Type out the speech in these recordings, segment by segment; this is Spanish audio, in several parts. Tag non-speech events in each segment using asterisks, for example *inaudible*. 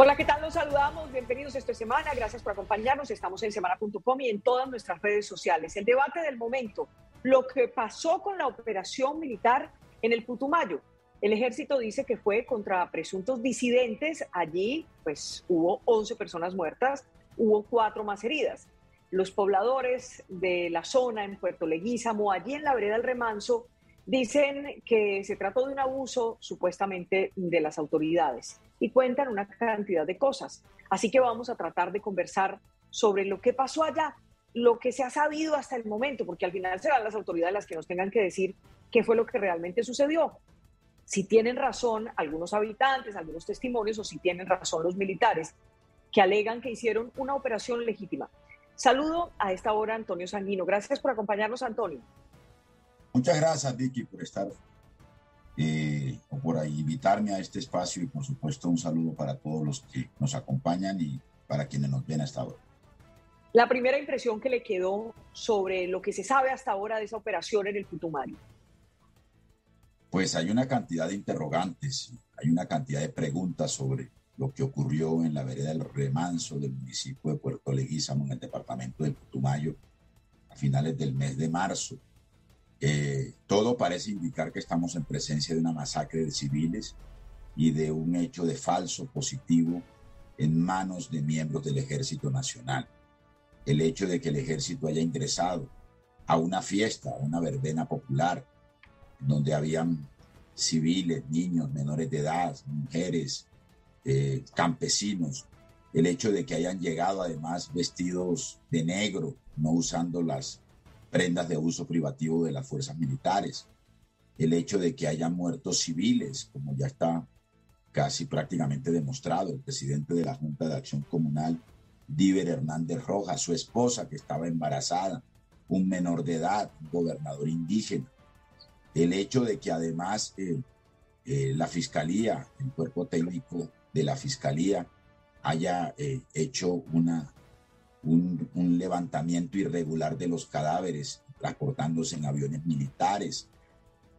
Hola, ¿qué tal? Los saludamos. Bienvenidos esta semana. Gracias por acompañarnos. Estamos en semana.com y en todas nuestras redes sociales. El debate del momento, lo que pasó con la operación militar en el Putumayo. El ejército dice que fue contra presuntos disidentes. Allí, pues, hubo 11 personas muertas, hubo cuatro más heridas. Los pobladores de la zona en Puerto Leguízamo, allí en la vereda del Remanso, dicen que se trató de un abuso supuestamente de las autoridades y cuentan una cantidad de cosas. Así que vamos a tratar de conversar sobre lo que pasó allá, lo que se ha sabido hasta el momento, porque al final serán las autoridades las que nos tengan que decir qué fue lo que realmente sucedió. Si tienen razón algunos habitantes, algunos testimonios, o si tienen razón los militares, que alegan que hicieron una operación legítima. Saludo a esta hora Antonio Sanguino. Gracias por acompañarnos, Antonio. Muchas gracias, Vicky, por estar eh, o por invitarme a este espacio y por supuesto un saludo para todos los que nos acompañan y para quienes nos ven hasta ahora. La primera impresión que le quedó sobre lo que se sabe hasta ahora de esa operación en el Putumayo. Pues hay una cantidad de interrogantes, hay una cantidad de preguntas sobre lo que ocurrió en la vereda del Remanso del municipio de Puerto Leguízamo, en el departamento del Putumayo, a finales del mes de marzo. Eh, todo parece indicar que estamos en presencia de una masacre de civiles y de un hecho de falso positivo en manos de miembros del Ejército Nacional. El hecho de que el ejército haya ingresado a una fiesta, a una verbena popular, donde habían civiles, niños, menores de edad, mujeres, eh, campesinos, el hecho de que hayan llegado además vestidos de negro, no usando las prendas de uso privativo de las fuerzas militares, el hecho de que hayan muerto civiles, como ya está casi prácticamente demostrado, el presidente de la Junta de Acción Comunal, Díver Hernández Rojas, su esposa que estaba embarazada, un menor de edad, un gobernador indígena, el hecho de que además eh, eh, la Fiscalía, el cuerpo técnico de la Fiscalía, haya eh, hecho una un, levantamiento irregular de los cadáveres transportándose en aviones militares,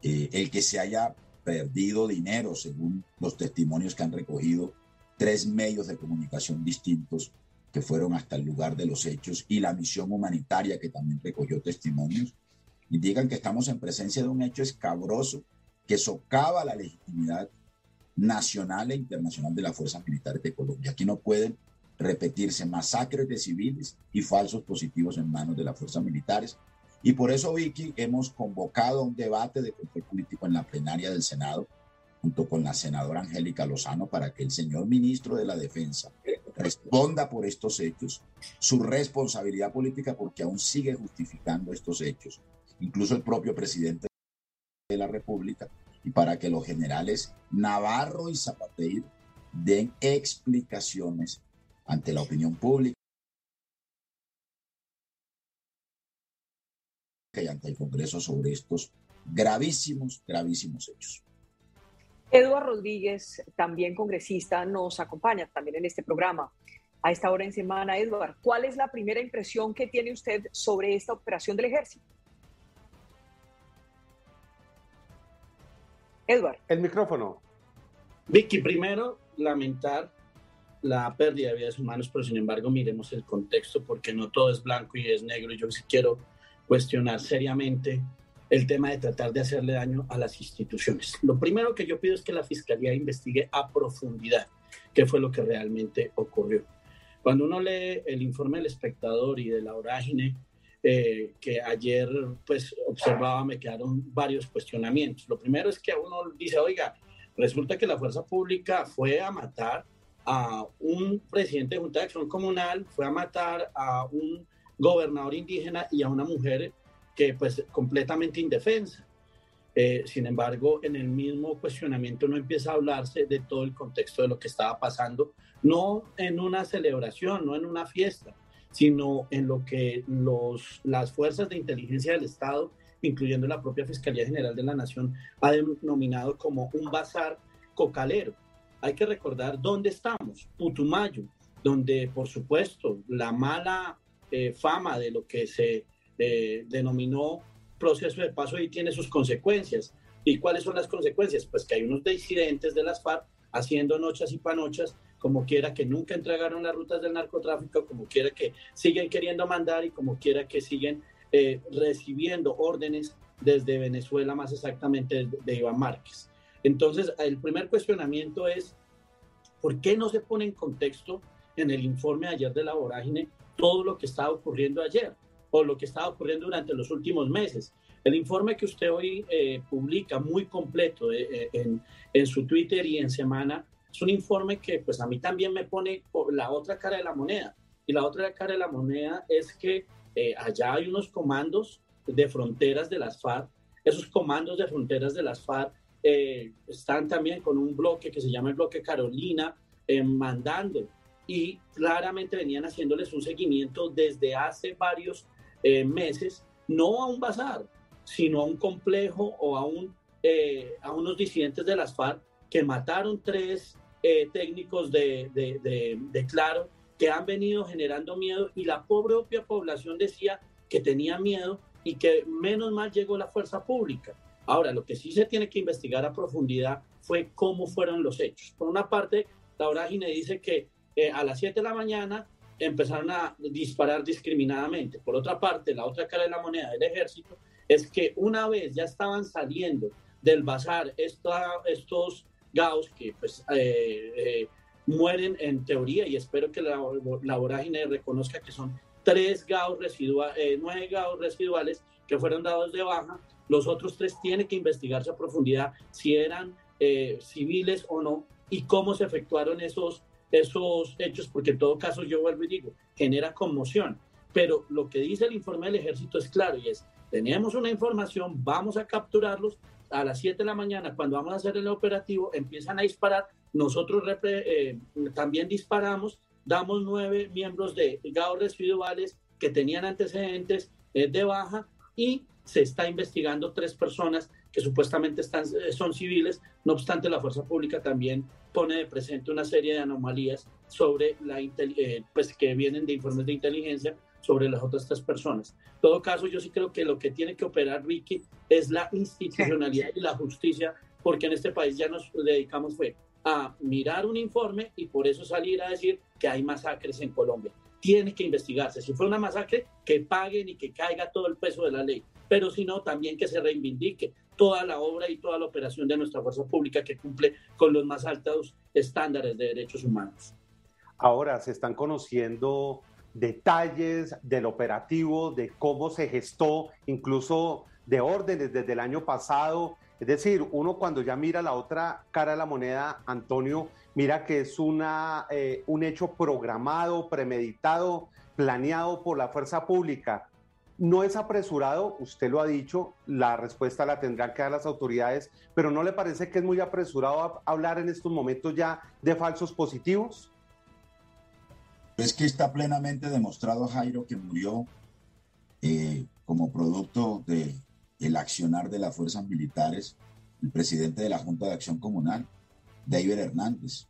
eh, el que se haya perdido dinero, según los testimonios que han recogido tres medios de comunicación distintos que fueron hasta el lugar de los hechos y la misión humanitaria que también recogió testimonios, indican que estamos en presencia de un hecho escabroso que socava la legitimidad nacional e internacional de las fuerzas militares de Colombia. Aquí no pueden repetirse masacres de civiles y falsos positivos en manos de las fuerzas militares. Y por eso, Vicky, hemos convocado un debate de control político en la plenaria del Senado, junto con la senadora Angélica Lozano, para que el señor ministro de la Defensa responda por estos hechos, su responsabilidad política, porque aún sigue justificando estos hechos, incluso el propio presidente de la República, y para que los generales Navarro y Zapateiro den explicaciones ante la opinión pública y ante el Congreso sobre estos gravísimos, gravísimos hechos. Eduardo Rodríguez, también congresista, nos acompaña también en este programa. A esta hora en semana, Eduardo, ¿cuál es la primera impresión que tiene usted sobre esta operación del ejército? Eduardo. El micrófono. Vicky, primero lamentar la pérdida de vidas humanas, pero sin embargo miremos el contexto porque no todo es blanco y es negro. Y yo sí quiero cuestionar seriamente el tema de tratar de hacerle daño a las instituciones. Lo primero que yo pido es que la Fiscalía investigue a profundidad qué fue lo que realmente ocurrió. Cuando uno lee el informe del espectador y de la vorágine eh, que ayer pues observaba, me quedaron varios cuestionamientos. Lo primero es que uno dice, oiga, resulta que la fuerza pública fue a matar a un presidente de Junta de Acción Comunal, fue a matar a un gobernador indígena y a una mujer que pues completamente indefensa. Eh, sin embargo, en el mismo cuestionamiento no empieza a hablarse de todo el contexto de lo que estaba pasando, no en una celebración, no en una fiesta, sino en lo que los, las fuerzas de inteligencia del Estado, incluyendo la propia Fiscalía General de la Nación, ha denominado como un bazar cocalero hay que recordar dónde estamos, Putumayo, donde por supuesto la mala eh, fama de lo que se eh, denominó proceso de paso y tiene sus consecuencias. ¿Y cuáles son las consecuencias? Pues que hay unos disidentes de las FARC haciendo noches y panochas como quiera que nunca entregaron las rutas del narcotráfico, como quiera que siguen queriendo mandar y como quiera que siguen eh, recibiendo órdenes desde Venezuela, más exactamente de Iván Márquez. Entonces, el primer cuestionamiento es, ¿por qué no se pone en contexto en el informe ayer de la vorágine todo lo que estaba ocurriendo ayer o lo que estaba ocurriendo durante los últimos meses? El informe que usted hoy eh, publica muy completo eh, en, en, su Twitter y en semana es un informe que pues a mí también me pone la otra cara de la moneda. Y la otra cara de la moneda es que eh, allá hay unos comandos de fronteras de las FARC. Esos comandos de fronteras de las FARC eh, están también con un bloque que se llama el bloque Carolina, eh, mandando y claramente venían haciéndoles un seguimiento desde hace varios meses, no a un bazar, sino a un complejo o a, un, a unos disidentes de las FARC que mataron tres técnicos de, de, de Claro que han venido generando miedo y la propia población decía que tenía miedo y que menos mal llegó la fuerza pública. Ahora, lo que sí se tiene que investigar a profundidad fue cómo fueron los hechos. Por una parte, la vorágine dice que eh, a las 7 de la mañana empezaron a disparar discriminadamente. Por otra parte, la otra cara de la moneda del ejército es que una vez ya estaban saliendo del bazar estos gaos que pues eh, eh, mueren en teoría y espero que la, la vorágine reconozca que son tres gaos residuales, eh, nueve gaos residuales que fueron dados de baja. Los otros tres tienen que investigarse a profundidad si eran eh, civiles o no y cómo se efectuaron esos, esos hechos, porque en todo caso yo vuelvo y digo, genera conmoción. Pero lo que dice el informe del ejército es claro y es, tenemos una información, vamos a capturarlos, a las 7 de la mañana, cuando vamos a hacer el operativo, empiezan a disparar nosotros eh, también disparamos, damos nueve miembros de GAO residuales que tenían antecedentes eh, de baja y se está investigando tres personas que supuestamente están, eh, son civiles. No obstante, la fuerza pública también pone de presente una serie de anomalías sobre la pues que vienen de informes de inteligencia sobre las otras tres personas. En todo caso, yo sí creo que lo que tiene que operar Ricky es la institucionalidad y la justicia, porque en este país ya nos dedicamos fue a mirar un informe y por eso salir a decir que hay masacres en Colombia. Tiene que investigarse. Si fue una masacre, que paguen y que caiga todo el peso de la ley. Pero si no, también que se reivindique toda la obra y toda la operación de nuestra fuerza pública que cumple con los más altos estándares de derechos humanos. Ahora se están conociendo detalles del operativo, de cómo se gestó, incluso de órdenes desde el año pasado es decir, uno cuando ya mira la otra cara de la moneda, Antonio, mira que es una, eh, un hecho programado, premeditado, planeado por la fuerza pública. No es apresurado, usted lo ha dicho, la respuesta la tendrán que dar las autoridades, pero ¿no le parece que es muy apresurado hablar en estos momentos ya de falsos positivos? Es que está plenamente demostrado, Jairo, que murió eh, como producto de accionar de las fuerzas militares, el presidente de la Junta de Acción Comunal, David Hernández,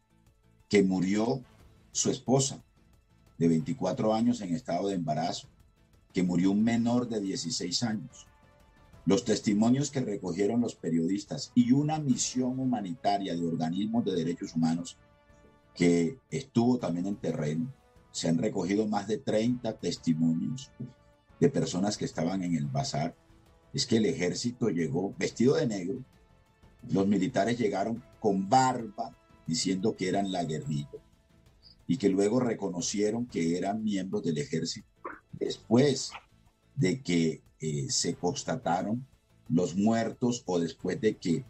que murió su esposa de 24 años en estado de embarazo, que murió un menor de 16 años. Los testimonios que recogieron los periodistas y una misión humanitaria de organismos de derechos humanos que estuvo también en terreno, se han recogido más de 30 testimonios de personas que estaban en el bazar. Es que el ejército llegó vestido de negro, los militares llegaron con barba diciendo que eran la guerrilla y que luego reconocieron que eran miembros del ejército después de que eh, se constataron los muertos o después de que,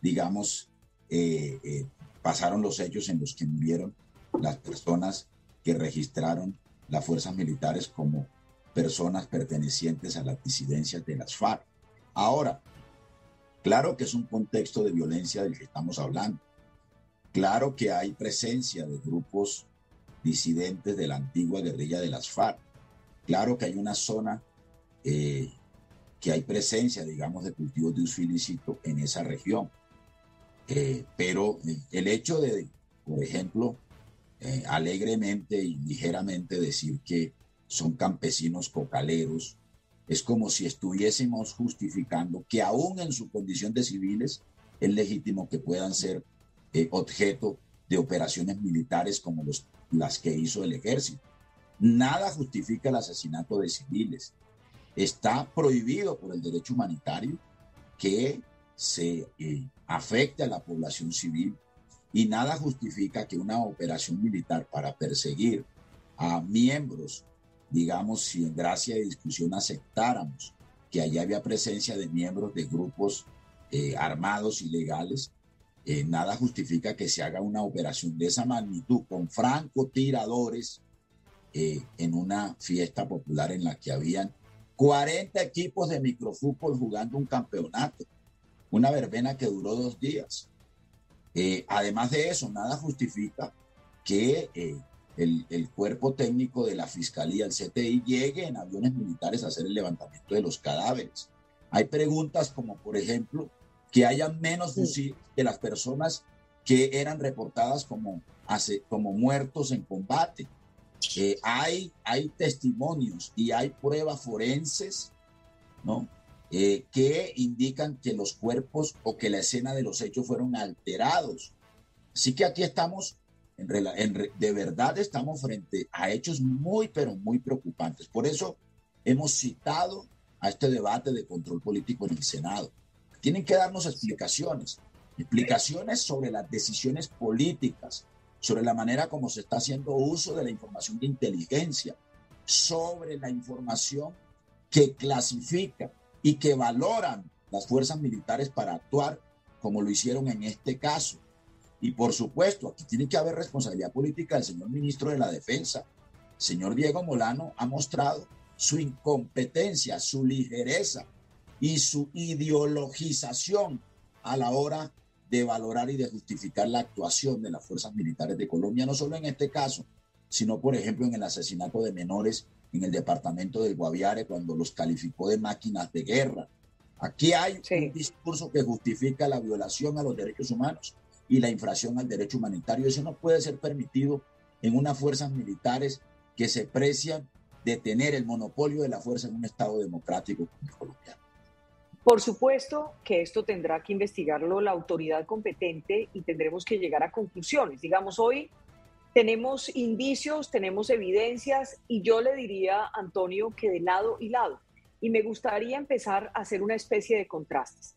digamos, eh, eh, pasaron los hechos en los que murieron las personas que registraron las fuerzas militares como personas pertenecientes a las disidencias de las FARC. Ahora, claro que es un contexto de violencia del que estamos hablando. Claro que hay presencia de grupos disidentes de la antigua guerrilla de las FARC. Claro que hay una zona eh, que hay presencia, digamos, de cultivos de uso ilícito en esa región. Eh, pero eh, el hecho de, por ejemplo, alegremente y ligeramente decir que son campesinos cocaleros, es como si estuviésemos justificando que aún en su condición de civiles es legítimo que puedan ser objeto de operaciones militares como las que hizo el ejército. Nada justifica el asesinato de civiles. Está prohibido por el derecho humanitario que se eh, afecte a la población civil y nada justifica que una operación militar para perseguir a miembros, digamos, si en gracia de discusión aceptáramos que allá había presencia de miembros de grupos eh, armados ilegales, eh, nada justifica que se haga una operación de esa magnitud con francotiradores eh, en una fiesta popular en la que habían 40 equipos de microfútbol jugando un campeonato, una verbena que duró dos días. Eh, además de eso, nada justifica que eh, el, el, cuerpo técnico de la Fiscalía, el CTI, llegue en aviones militares a hacer el levantamiento de los cadáveres. Hay preguntas como, por ejemplo, que hayan menos fusiles que las personas que eran reportadas como, como muertos en combate. Eh, hay, hay testimonios y hay pruebas forenses, ¿no? Eh, que indican que los cuerpos o que la escena de los hechos fueron alterados. Así que aquí estamos, en, de verdad estamos frente a hechos muy, pero muy preocupantes. Por eso hemos citado a este debate de control político en el Senado. Tienen que darnos explicaciones, explicaciones sobre las decisiones políticas, sobre la manera como se está haciendo uso de la información de inteligencia, sobre la información que clasifica y que valoran las fuerzas militares para actuar como lo hicieron en este caso. Y por supuesto, aquí tiene que haber responsabilidad política del señor ministro de la Defensa. señor Diego Molano ha mostrado su incompetencia, su ligereza y su ideologización a la hora de valorar y de justificar la actuación de las fuerzas militares de Colombia, no solo en este caso, sino por ejemplo en el asesinato de menores en el departamento del Guaviare cuando los calificó de máquinas de guerra. Aquí hay un discurso que justifica la violación a los derechos humanos y la infracción al derecho humanitario. Eso no puede ser permitido en unas fuerzas militares que se precian de tener el monopolio de la fuerza en un Estado democrático como el colombiano. Por supuesto que esto tendrá que investigarlo la autoridad competente y tendremos que llegar a conclusiones. Digamos, hoy tenemos indicios, tenemos evidencias y yo le diría, Antonio, que de lado y lado. Y me gustaría empezar a hacer una especie de contrastes.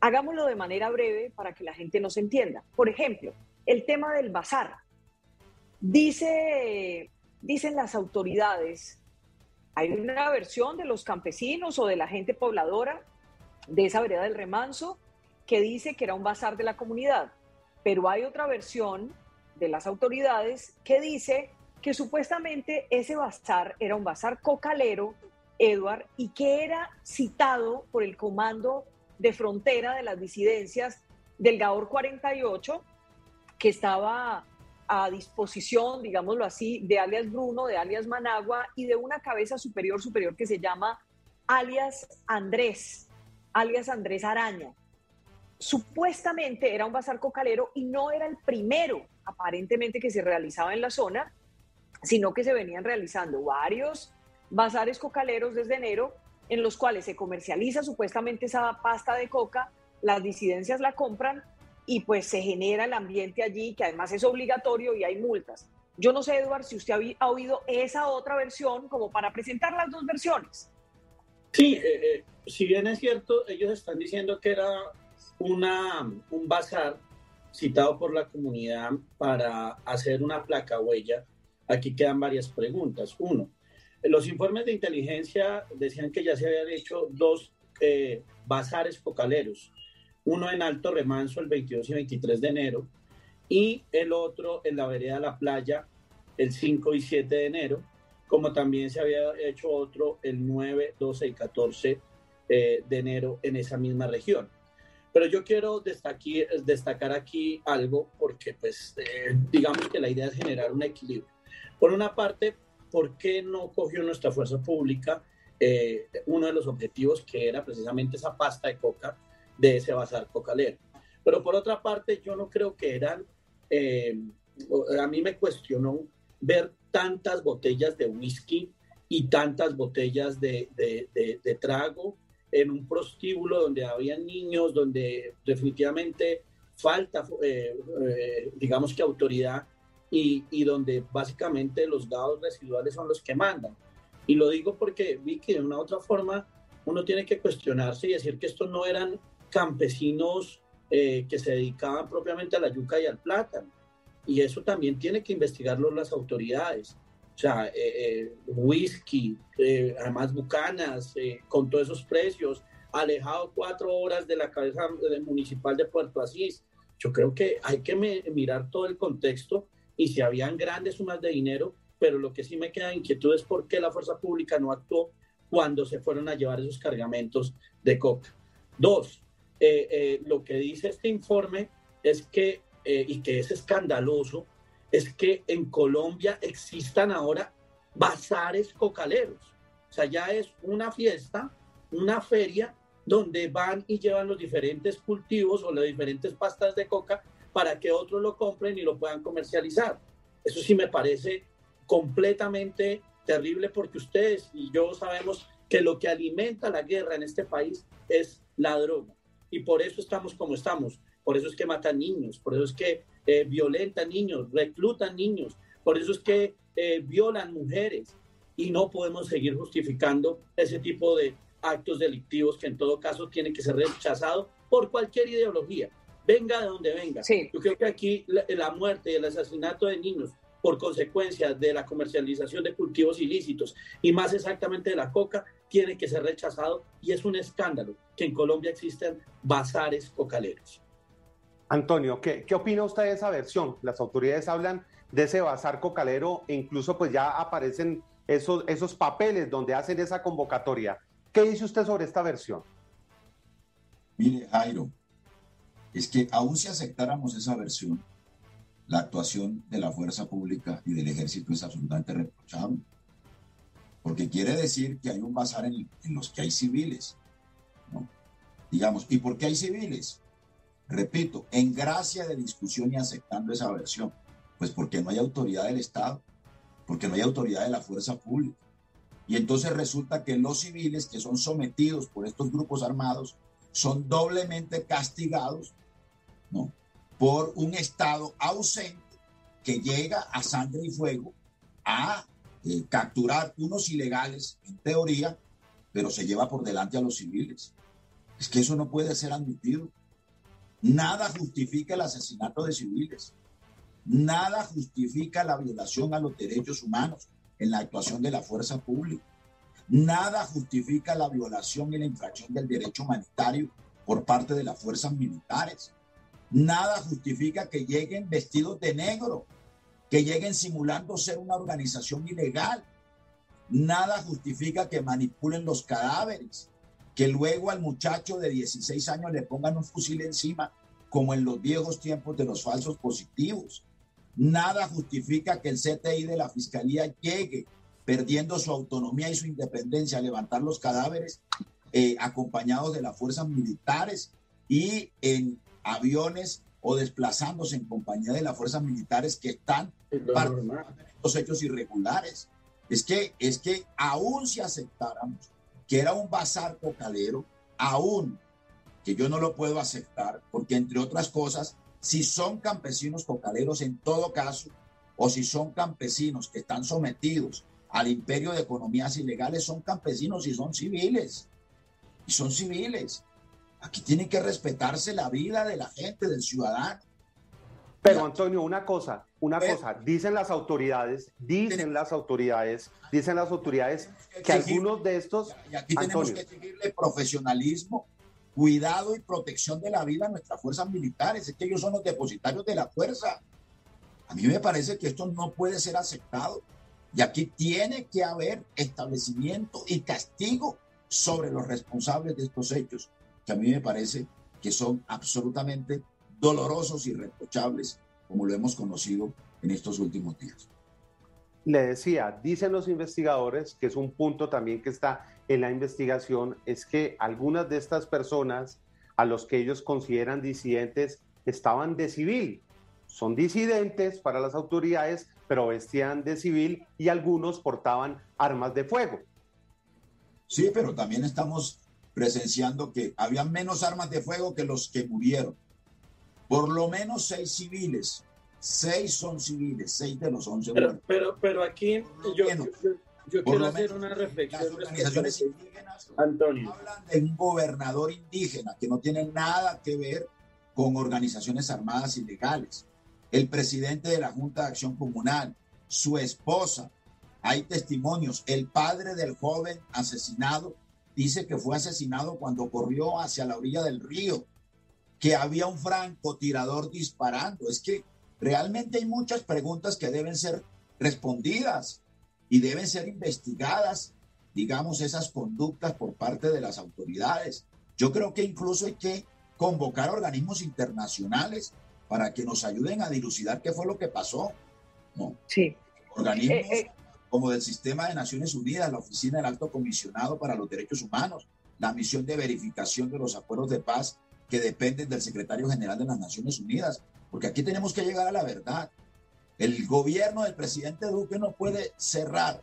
Hagámoslo de manera breve para que la gente nos entienda. Por ejemplo, el tema del bazar. Dice, dicen las autoridades, hay una versión de los campesinos o de la gente pobladora de esa vereda del remanso que dice que era un bazar de la comunidad, pero hay otra versión de las autoridades que dice que supuestamente ese bazar era un bazar cocalero, Edward, y que era citado por el Comando de Frontera de las Disidencias del Gaor 48, que estaba a disposición, digámoslo así, de alias Bruno, de alias Managua y de una cabeza superior superior que se llama alias Andrés, alias Andrés Araña. Supuestamente era un bazar cocalero y no era el primero aparentemente que se realizaba en la zona, sino que se venían realizando varios bazares cocaleros desde enero en los cuales se comercializa supuestamente esa pasta de coca, las disidencias la compran y pues se genera el ambiente allí que además es obligatorio y hay multas. Yo no sé, Eduard, si usted ha oído esa otra versión como para presentar las dos versiones. Sí, eh, eh, si bien es cierto, ellos están diciendo que era una, un bazar citado por la comunidad para hacer una placa huella, aquí quedan varias preguntas. Uno, los informes de inteligencia decían que ya se habían hecho dos eh, bazares focaleros, uno en Alto Remanso el 22 y 23 de enero y el otro en la vereda La Playa el 5 y 7 de enero, como también se había hecho otro el 9, 12 y 14 eh, de enero en esa misma región. Pero yo quiero destacar aquí algo porque, pues, eh, digamos que la idea es generar un equilibrio. Por una parte, ¿por qué no cogió nuestra fuerza pública eh, uno de los objetivos que era precisamente esa pasta de coca de ese bazar cocalero? Pero por otra parte, yo no creo que eran, eh, a mí me cuestionó ver tantas botellas de whisky y tantas botellas de, de, de trago en un prostíbulo donde había niños, donde definitivamente falta, eh, eh, digamos que autoridad y, y, donde básicamente los dados residuales son los que mandan. Y lo digo porque vi que de una u otra forma uno tiene que cuestionarse y decir que estos no eran campesinos eh, que se dedicaban propiamente a la yuca y al plátano. Y eso también tiene que investigarlo las autoridades. O sea, whisky, además bucanas, con todos esos precios, alejado cuatro horas de la cabeza municipal de Puerto Asís. Yo creo que hay que mirar todo el contexto y si habían grandes sumas de dinero, pero lo que sí me queda inquietud es por qué la fuerza pública no actuó cuando se fueron a llevar esos cargamentos de coca. Dos, eh, eh, lo que dice este informe es que, eh, y que es escandaloso, es que en Colombia existan ahora bazares cocaleros. O sea, ya es una fiesta, una feria donde van y llevan los diferentes cultivos o las diferentes pastas de coca para que otros lo compren y lo puedan comercializar. Eso sí me parece completamente terrible porque ustedes y yo sabemos que lo que alimenta la guerra en este país es la droga. Y por eso estamos como estamos. Por eso es que matan niños, por eso es que eh, violentan niños, reclutan niños, por eso es que eh, violan mujeres. Y no podemos seguir justificando ese tipo de, actos delictivos que en todo caso tienen que ser rechazados por cualquier ideología, venga de donde venga. Yo creo que aquí la, muerte y el asesinato de niños por consecuencia de la comercialización de cultivos ilícitos y más exactamente de la coca, tiene que ser rechazado y es un escándalo que en Colombia existen bazares cocaleros. Antonio, ¿qué, ¿qué opina usted de esa versión? Las autoridades hablan de ese bazar cocalero e incluso pues ya aparecen esos, esos papeles donde hacen esa convocatoria. ¿Qué dice usted sobre esta versión? Mire, Jairo, es que aún si aceptáramos esa versión, la actuación de la fuerza pública y del ejército es absolutamente reprochable. Porque quiere decir que hay un bazar en, los que hay civiles. ¿no? Digamos, ¿y por qué hay civiles? Repito, en gracia de discusión y aceptando esa versión. Pues porque no hay autoridad del Estado, porque no hay autoridad de la fuerza pública. Y entonces resulta que los civiles que son sometidos por estos grupos armados son doblemente castigados ¿no? por un Estado ausente que llega a sangre y fuego a eh, capturar unos ilegales, en teoría, pero se lleva por delante a los civiles. Es que eso no puede ser admitido. Nada justifica el asesinato de civiles. Nada justifica la violación a los derechos humanos en la actuación de la fuerza pública. Nada justifica la violación y la infracción del derecho humanitario por parte de las fuerzas militares. Nada justifica que lleguen vestidos de negro, que lleguen simulando ser una organización ilegal. Nada justifica que manipulen los cadáveres, que luego al muchacho de 16 años le pongan un fusil encima, como en los viejos tiempos de los falsos positivos. Nada justifica que el CTI de la Fiscalía llegue perdiendo su autonomía y su independencia a levantar los cadáveres eh, acompañados de las fuerzas militares y en aviones o desplazándose en compañía de las fuerzas militares que están participando en estos hechos irregulares. Es que, es que aún si aceptáramos que era un bazar cocalero, aún que yo no lo puedo aceptar, porque entre otras cosas si son campesinos cocaleros en todo caso, o si son campesinos que están sometidos al imperio de economías ilegales, son campesinos y son civiles. Y son civiles. Aquí tiene que respetarse la vida de la gente, del ciudadano. Pero Antonio, una cosa, una cosa, dicen las autoridades, dicen las autoridades, dicen las autoridades que, algunos de estos... Y aquí tenemos que exigirle profesionalismo cuidado y protección de la vida a nuestras fuerzas militares. Es que ellos son los depositarios de la fuerza. A mí me parece que esto no puede ser aceptado. Y aquí tiene que haber establecimiento y castigo sobre los responsables de estos hechos, que a mí me parece que son absolutamente dolorosos y reprochables, como lo hemos conocido en estos últimos días. Le decía, dicen los investigadores, que es un punto también que está en la investigación, es que algunas de estas personas a los que ellos consideran disidentes estaban de civil. Son disidentes para las autoridades, pero vestían de civil y algunos portaban armas de fuego. Sí, pero también estamos presenciando que había menos armas de fuego que los que murieron. Por lo menos seis civiles. Seis son civiles, seis de los once. Pero, pero, pero, aquí yo, yo, quiero hacer una reflexión. Las organizaciones indígenas Antonio. hablan de un gobernador indígena que no tiene nada que ver con organizaciones armadas ilegales. El presidente de la Junta de Acción Comunal, su esposa, hay testimonios. El padre del joven asesinado dice que fue asesinado cuando corrió hacia la orilla del río, que había un francotirador disparando. Es que realmente hay muchas preguntas que deben ser respondidas y deben ser investigadas, digamos, esas conductas por parte de las autoridades. Yo creo que incluso hay que convocar organismos internacionales para que nos ayuden a dilucidar qué fue lo que pasó. ¿no? Sí. Organismos eh, eh. como del Sistema de Naciones Unidas, la Oficina del Alto Comisionado para los Derechos Humanos, la misión de verificación de los acuerdos de paz que dependen del secretario general de las Naciones Unidas, porque aquí tenemos que llegar a la verdad. El gobierno del presidente Duque no puede cerrar,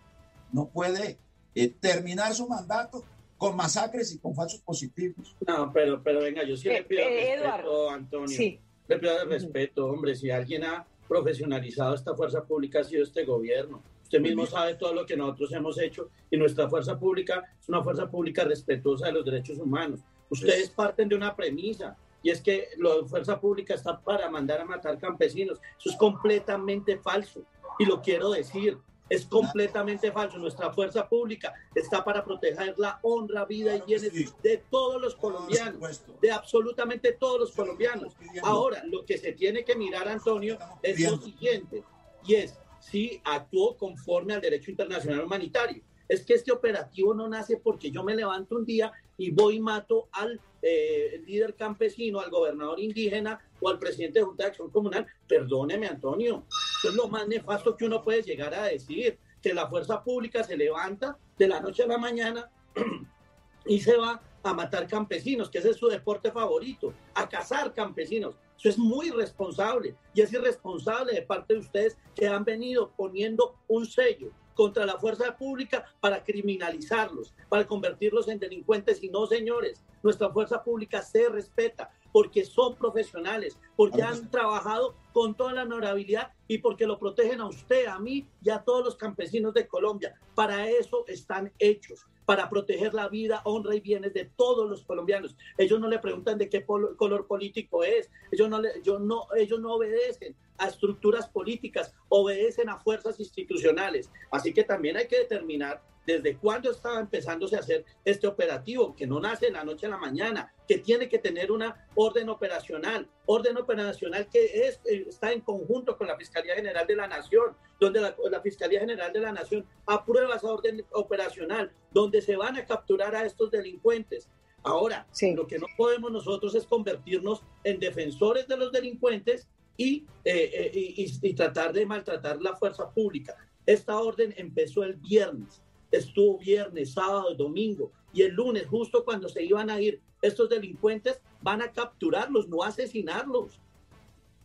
no puede eh, terminar su mandato con masacres y con falsos positivos. No, pero, pero venga, yo sí le eh, pido eh, respeto, Antonio. Sí. Le pido respeto, hombre, si alguien ha profesionalizado esta fuerza pública ha sido este gobierno. Usted mismo sabe todo lo que nosotros hemos hecho y nuestra fuerza pública es una fuerza pública respetuosa de los derechos humanos. Ustedes parten de una premisa y es que la fuerza pública está para mandar a matar campesinos. Eso es completamente falso y lo quiero decir. Es completamente falso. Nuestra fuerza pública está para proteger la honra, vida y bienes de todos los colombianos, de absolutamente todos los colombianos. Ahora, lo que se tiene que mirar, Antonio, es lo siguiente, y es si actuó conforme al derecho internacional humanitario es que este operativo no nace porque yo me levanto un día y voy y mato al eh, líder campesino, al gobernador indígena o al presidente de Junta de Acción Comunal. Perdóneme, Antonio, eso es lo más nefasto que uno puede llegar a decir, que la fuerza pública se levanta de la noche a la mañana *clears throat* y se va a matar campesinos, que ese es su deporte favorito, a cazar campesinos. Eso es muy irresponsable y es irresponsable de parte de ustedes que han venido poniendo un sello contra la fuerza pública para criminalizarlos, para convertirlos en delincuentes. Y no, señores, nuestra fuerza pública se respeta porque son profesionales, porque han trabajado con toda la honorabilidad y porque lo protegen a usted, a mí y a todos los campesinos de Colombia. Para eso están hechos, para proteger la vida, honra y bienes de todos los colombianos. Ellos no le preguntan de qué color político es, ellos no, le, no, ellos no obedecen a estructuras políticas, obedecen a fuerzas institucionales. Así que también hay que determinar desde cuándo estaba empezándose a hacer este operativo, que no nace de la noche a la mañana, que tiene que tener una orden operacional, orden operacional que es, eh, está en conjunto con la Fiscalía General de la Nación, donde la, Fiscalía General de la Nación aprueba esa orden operacional, donde se van a capturar a estos delincuentes. Ahora, lo que no podemos nosotros es convertirnos en defensores de los delincuentes y, eh, eh, y tratar de maltratar la fuerza pública. Esta orden empezó el viernes estuvo viernes, sábado, domingo y el lunes, justo cuando se iban a ir estos delincuentes, van a capturarlos, no asesinarlos.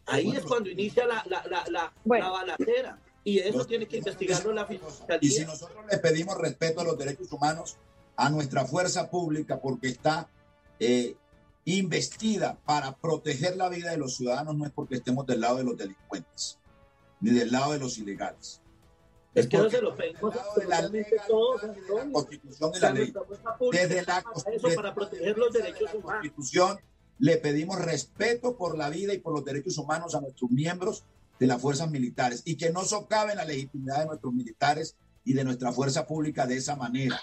Ahí es cuando inicia la, la, la, la, balacera. Y eso tiene que investigarlo la fiscalía. Y si nosotros le pedimos respeto a los derechos humanos, a nuestra fuerza pública, porque está eh, investida para proteger la vida de los ciudadanos, no es porque estemos del lado de los delincuentes, ni del lado de los ilegales. Es que no se lo pedimos absolutamente todos, La Constitución y la ley. Desde la Constitución, para proteger los derechos humanos. Constitución le pedimos respeto por la vida y por los derechos humanos a nuestros miembros de las fuerzas militares y que no socaven la legitimidad de nuestros militares y de nuestra fuerza pública de esa manera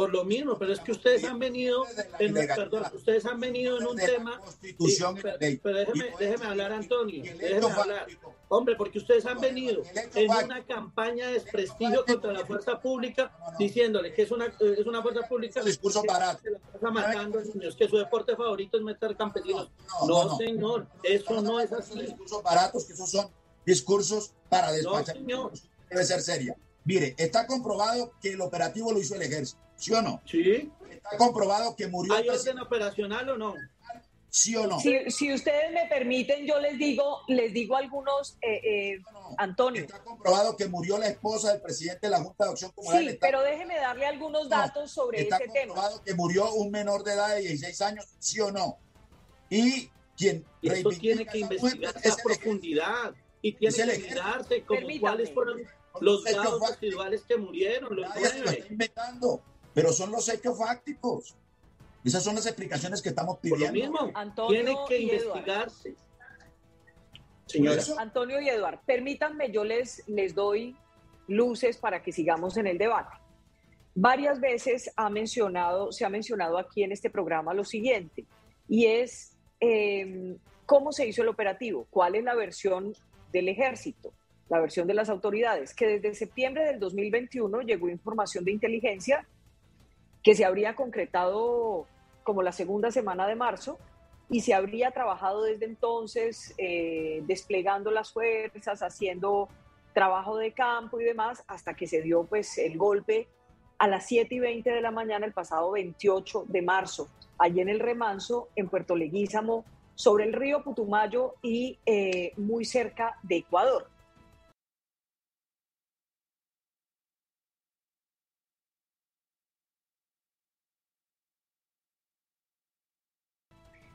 por lo mismo, pero es que ustedes han venido, en, perdón, ustedes han venido en un tema. pero, déjeme, déjeme hablar, Antonio. Déjeme hablar. Hombre, porque ustedes han venido en una campaña de desprestigio contra la fuerza pública, diciéndole que es una, es una fuerza pública. discurso barato. Que está matando a niños, que su deporte favorito es meter campesinos. No, señor, eso no es así. Discursos baratos, que esos son discursos para despachar. Debe ser seria. Mire, está comprobado que el operativo lo hizo el ejército. ¿Sí o no? Sí. Está comprobado que murió. ¿Hay orden operacional o no? ¿Sí o no? Si, ustedes me permiten, yo les digo, les digo algunos, eh, eh, Antonio. Está comprobado que murió la esposa del presidente de la Junta de Acción Comunal. Sí, pero déjeme darle algunos datos sobre ese tema. Está comprobado que murió un menor de edad de 16 años, ¿sí o no? Y quien y esto tiene que investigarse a profundidad y tiene que mirarse como cuáles fueron los grados residuales que murieron, los nueve. inventando, pero son los hechos fácticos. Esas son las explicaciones que estamos pidiendo. Por lo mismo, Antonio tiene que investigarse. Señora. Antonio y Eduard, permítanme, yo les, les doy luces para que sigamos en el debate. Varias veces ha mencionado, se ha mencionado aquí en este programa lo siguiente, y es em, cómo se hizo el operativo, cuál es la versión del ejército, la versión de las autoridades, que desde septiembre del 2021 llegó información de inteligencia que se habría concretado como la segunda semana de marzo y se habría trabajado desde entonces eh, desplegando las fuerzas, haciendo trabajo de campo y demás, hasta que se dio pues el golpe a las 7 y 20 de la mañana el pasado 28 de marzo, allí en el remanso, en Puerto Leguízamo, sobre el río Putumayo y eh, muy cerca de Ecuador.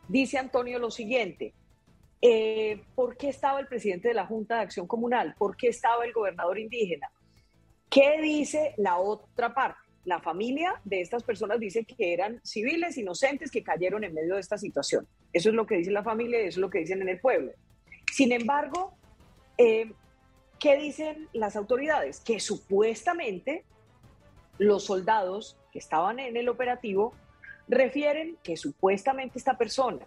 Dice Antonio lo siguiente, eh, ¿por qué estaba el presidente de la Junta de Acción Comunal? ¿Por qué estaba el gobernador indígena? ¿Qué dice la otra parte? La familia de estas personas dice que eran civiles inocentes que cayeron en medio de esta situación. Eso es lo que dice la familia y eso es lo que dicen en el pueblo. Sin embargo, eh, ¿qué dicen las autoridades? Que supuestamente los soldados que estaban en el operativo refieren que supuestamente esta persona,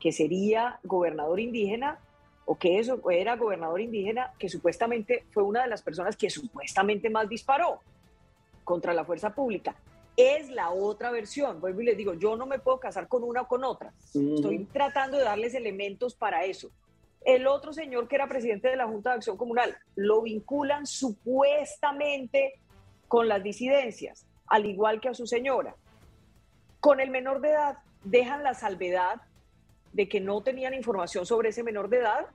que sería gobernador indígena, o que eso era gobernador indígena, que supuestamente fue una de las personas que supuestamente más disparó contra la fuerza pública. Es la otra versión. Vuelvo y les digo, yo no me puedo casar con una o con otra. Estoy tratando de darles elementos para eso. El otro señor que era presidente de la Junta de Acción Comunal, lo vinculan supuestamente con las disidencias, al igual que a su señora. Con el menor de edad dejan la salvedad de que no tenían información sobre ese menor de edad,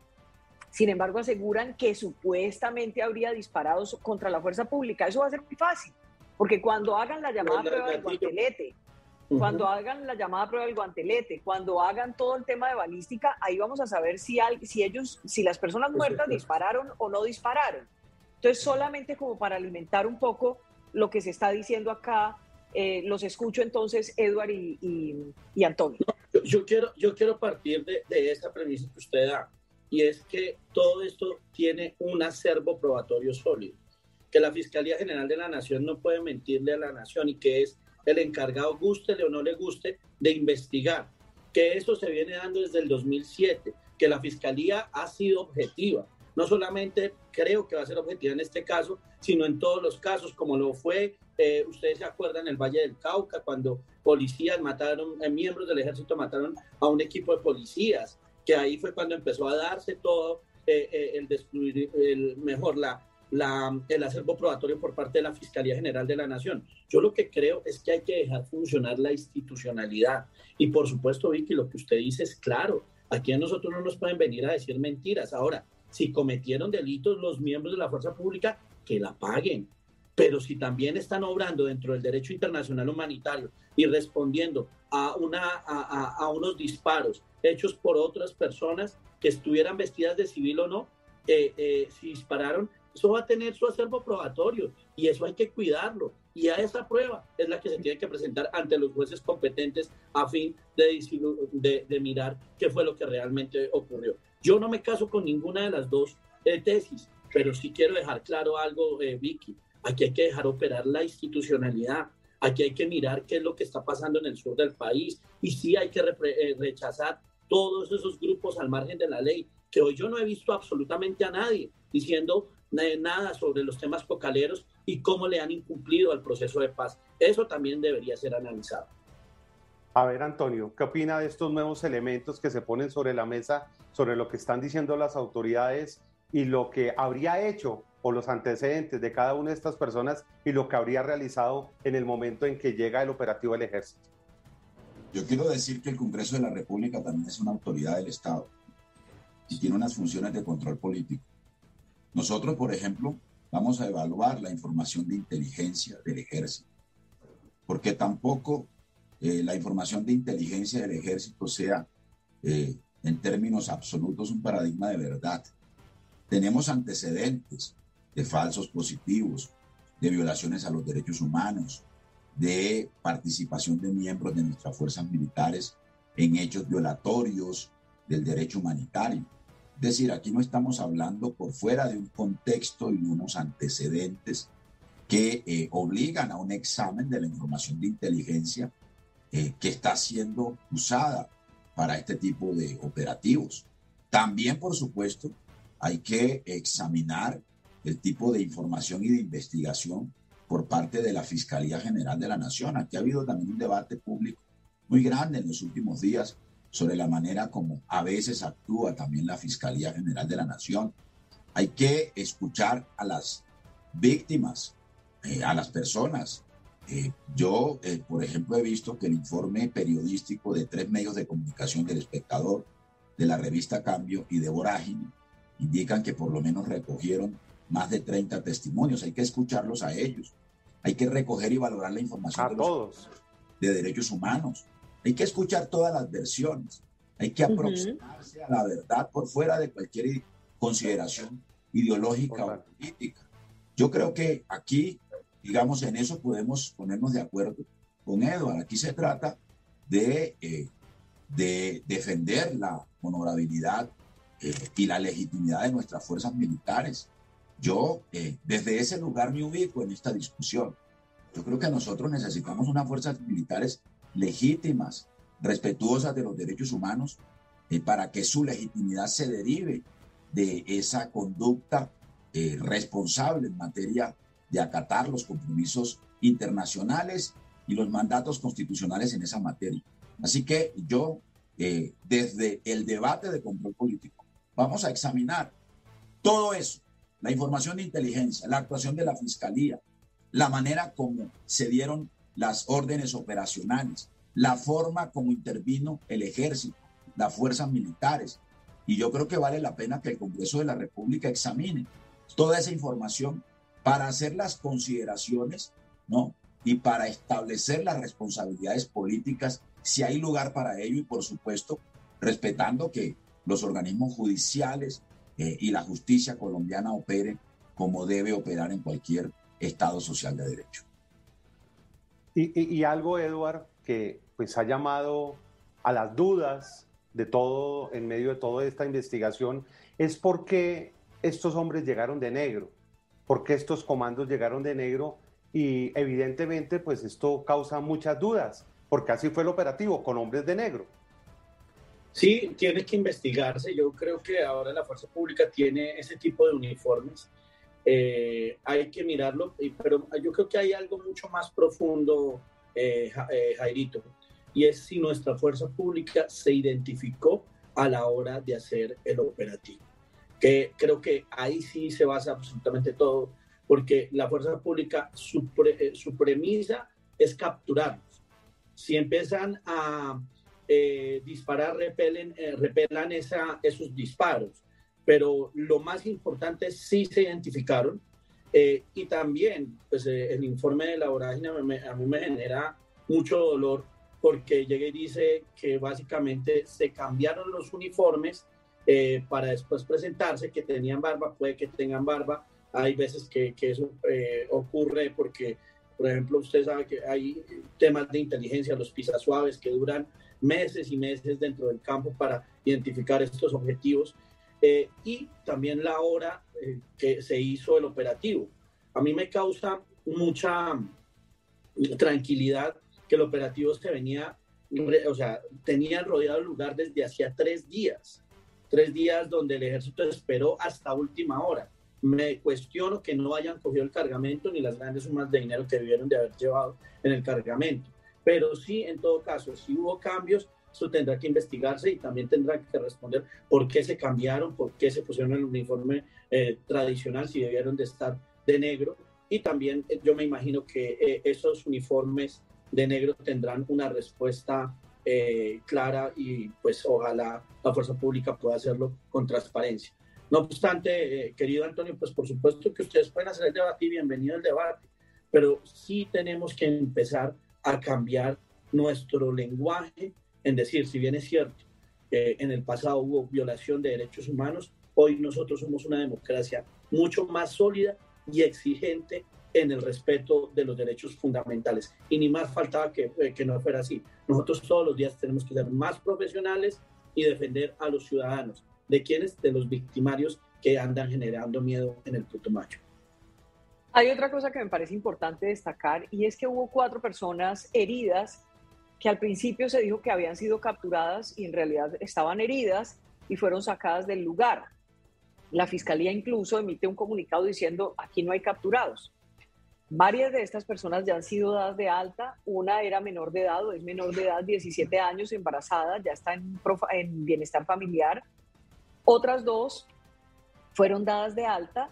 sin embargo aseguran que supuestamente habría disparado contra la fuerza pública. Eso va a ser muy fácil, porque cuando hagan la llamada prueba del guantelete, cuando hagan la llamada prueba del guantelete, cuando hagan todo el tema de balística, ahí vamos a saber si, si ellos, si las personas muertas dispararon o no dispararon. Entonces, solamente como para alimentar un poco lo que se está diciendo acá eh, los escucho entonces, Eduard y, Antonio. yo, quiero, yo quiero partir de, de esta premisa que usted da, y es que todo esto tiene un acervo probatorio sólido, que la Fiscalía General de la Nación no puede mentirle a la Nación y que es el encargado, gústele o no le guste, de investigar, que eso se viene dando desde el 2007, que la Fiscalía ha sido objetiva, no solamente creo que va a ser objetiva en este caso, sino en todos los casos, como lo fue, eh, ustedes se acuerdan, en el Valle del Cauca, cuando policías mataron, eh, miembros del ejército mataron a un equipo de policías, que ahí fue cuando empezó a darse todo eh, el destruir, el, mejor, la, la, el acervo probatorio por parte de la Fiscalía General de la Nación. Yo lo que creo es que hay que dejar funcionar la institucionalidad. Y por supuesto, Vicky, lo que usted dice es claro. Aquí a nosotros no nos pueden venir a decir mentiras. Ahora, si cometieron delitos los miembros de la fuerza pública, que la paguen. Pero si también están obrando dentro del derecho internacional humanitario y respondiendo a, una, a, unos disparos hechos por otras personas que estuvieran vestidas de civil o no, eh, eh, si dispararon, eso va a tener su acervo probatorio y eso hay que cuidarlo. Y a esa prueba es la que se tiene que presentar ante los jueces competentes a fin de, de mirar qué fue lo que realmente ocurrió. Yo no me caso con ninguna de las dos eh, tesis, pero sí quiero dejar claro algo, eh, Vicky. Aquí hay que dejar operar la institucionalidad. Aquí hay que mirar qué es lo que está pasando en el sur del país. Y sí hay que eh, rechazar todos esos grupos al margen de la ley, que hoy yo no he visto absolutamente a nadie diciendo nada sobre los temas cocaleros y cómo le han incumplido al proceso de paz. Eso también debería ser analizado. A ver, Antonio, ¿qué opina de estos nuevos elementos que se ponen sobre la mesa, sobre lo que están diciendo las autoridades y lo que habría hecho o los antecedentes de cada una de estas personas y lo que habría realizado en el momento en que llega el operativo del ejército? Yo quiero decir que el Congreso de la República también es una autoridad del Estado y tiene unas funciones de control político. Nosotros, por ejemplo, vamos a evaluar la información de inteligencia del ejército, porque tampoco eh, la información de inteligencia del ejército sea eh, en términos absolutos un paradigma de verdad. Tenemos antecedentes de falsos positivos, de violaciones a los derechos humanos, de participación de miembros de nuestras fuerzas militares en hechos violatorios del derecho humanitario. Es decir, aquí no estamos hablando por fuera de un contexto y unos antecedentes que eh, obligan a un examen de la información de inteligencia eh, que está siendo usada para este tipo de operativos. También, por supuesto, hay que examinar el tipo de información y de investigación por parte de la Fiscalía General de la Nación. Aquí ha habido también un debate público muy grande en los últimos días sobre la manera como a veces actúa también la Fiscalía General de la Nación. Hay que escuchar a las víctimas, eh, a las personas. Eh, yo, eh, por ejemplo, he visto que el informe periodístico de tres medios de comunicación del espectador, de la revista Cambio y de Vorágine, indican que por lo menos recogieron más de 30 testimonios. Hay que escucharlos a ellos. Hay que recoger y valorar la información de, todos. de derechos humanos. Hay que escuchar todas las versiones. Hay que aproximarse a la verdad por fuera de cualquier consideración ideológica o política. Yo creo que aquí, digamos, en eso podemos ponernos de acuerdo con Edward. Aquí se trata de, eh, de defender la honorabilidad eh, y la legitimidad de nuestras fuerzas militares yo eh, desde ese lugar me ubico en esta discusión. Yo creo que nosotros necesitamos unas fuerzas militares legítimas, respetuosas de los derechos humanos, eh, para que su legitimidad se derive de esa conducta eh, responsable en materia de acatar los compromisos internacionales y los mandatos constitucionales en esa materia. Así que yo, desde el debate de control político, vamos a examinar todo eso la información de inteligencia, la actuación de la fiscalía, la manera como se dieron las órdenes operacionales, la forma como intervino el ejército, las fuerzas militares. Y yo creo que vale la pena que el Congreso de la República examine toda esa información para hacer las consideraciones, ¿no? Y para establecer las responsabilidades políticas, si hay lugar para ello y por supuesto respetando que los organismos judiciales, eh, y la justicia colombiana opere como debe operar en cualquier Estado social de derecho. Y, algo, Eduard, que pues ha llamado a las dudas de todo, en medio de toda esta investigación, es por qué estos hombres llegaron de negro, por qué estos comandos llegaron de negro y evidentemente pues esto causa muchas dudas, porque así fue el operativo, con hombres de negro. Sí, tiene que investigarse. Yo creo que ahora la fuerza pública tiene ese tipo de uniformes. Eh, hay que mirarlo, pero yo creo que hay algo mucho más profundo, eh, eh, Jairito, y es si nuestra fuerza pública se identificó a la hora de hacer el operativo. Que creo que ahí sí se basa absolutamente todo, porque la fuerza pública, su, su premisa es capturarnos. Si empiezan a eh, disparar repelen, eh, repelan esa, esos disparos. Pero lo más importante sí se identificaron eh, y también pues, el informe de la vorágine a mí me genera mucho dolor porque llega y dice que básicamente se cambiaron los uniformes para después presentarse, que tenían barba, puede que tengan barba. Hay veces que, que eso ocurre porque, por ejemplo, usted sabe que hay temas de inteligencia, los pisas suaves que duran meses y meses dentro del campo para identificar estos objetivos eh, y también la hora eh, que se hizo el operativo. A mí me causa mucha tranquilidad que el operativo se venía, o sea, tenía rodeado el lugar desde hacía tres días, tres días donde el ejército esperó hasta última hora. Me cuestiono que no hayan cogido el cargamento ni las grandes sumas de dinero que debieron de haber llevado en el cargamento. Pero sí, en todo caso, si hubo cambios, eso tendrá que investigarse y también tendrá que responder por qué se cambiaron, por qué se pusieron el uniforme eh, tradicional, si debieron de estar de negro. Y también eh, yo me imagino que eh, esos uniformes de negro tendrán una respuesta clara y pues ojalá la fuerza pública pueda hacerlo con transparencia. No obstante, querido Antonio, pues por supuesto que ustedes pueden hacer el debate y bienvenido al debate, pero sí tenemos que empezar a cambiar nuestro lenguaje en decir, si bien es cierto, eh, en el pasado hubo violación de derechos humanos, hoy nosotros somos una democracia mucho más sólida y exigente en el respeto de los derechos fundamentales. Y ni más faltaba que, eh, que no fuera así. Nosotros todos los días tenemos que ser más profesionales y defender a los ciudadanos. ¿De quiénes? De los victimarios que andan generando miedo en el Putumayo. Hay otra cosa que me parece importante destacar y es que hubo cuatro personas heridas que al principio se dijo que habían sido capturadas y en realidad estaban heridas y fueron sacadas del lugar. La fiscalía incluso emite un comunicado diciendo aquí no hay capturados. Varias de estas personas ya han sido dadas de alta. Una era menor de edad, es menor de edad, 17 años, embarazada, ya está en, en bienestar familiar. Otras dos fueron dadas de alta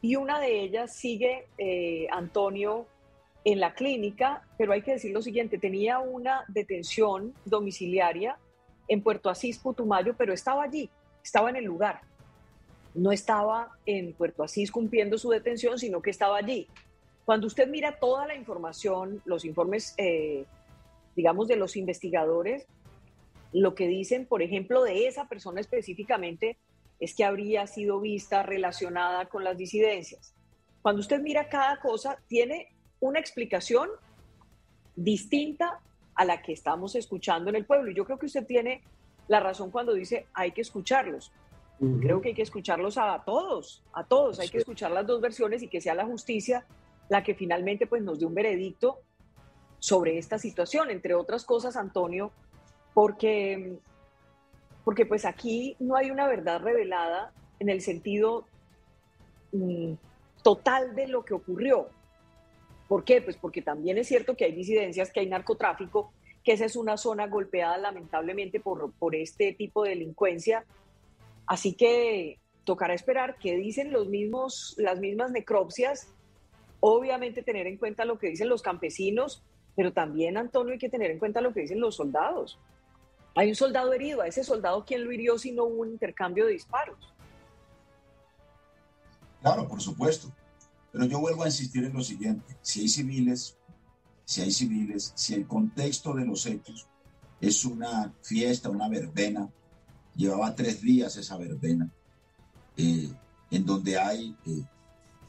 y una de ellas sigue, eh, Antonio, en la clínica, pero hay que decir lo siguiente, tenía una detención domiciliaria en Puerto Asís, Putumayo, pero estaba allí, estaba en el lugar. No estaba en Puerto Asís cumpliendo su detención, sino que estaba allí. Cuando usted mira toda la información, los informes, eh, digamos, de los investigadores, lo que dicen, por ejemplo, de esa persona específicamente, es que habría sido vista relacionada con las disidencias. Cuando usted mira cada cosa, tiene una explicación distinta a la que estamos escuchando en el pueblo. Y yo creo que usted tiene la razón cuando dice hay que escucharlos. Creo que hay que escucharlos a todos, a todos. Hay que escuchar las dos versiones y que sea la justicia la que finalmente pues, nos dé un veredicto sobre esta situación, entre otras cosas, Antonio, porque, porque pues aquí no hay una verdad revelada en el sentido mm, total de lo que ocurrió. ¿Por qué? Pues porque también es cierto que hay disidencias, que hay narcotráfico, que esa es una zona golpeada lamentablemente por, por este tipo de delincuencia. Así que tocará esperar qué dicen los mismos, las mismas necropsias Obviamente tener en cuenta lo que dicen los campesinos, pero también, Antonio, hay que tener en cuenta lo que dicen los soldados. Hay un soldado herido, a ese soldado, ¿quién lo hirió si no hubo un intercambio de disparos? Claro, por supuesto. Pero yo vuelvo a insistir en lo siguiente. Si hay civiles, si hay civiles, si el contexto de los hechos es una fiesta, una verbena, llevaba tres días esa verbena, eh, en donde hay eh,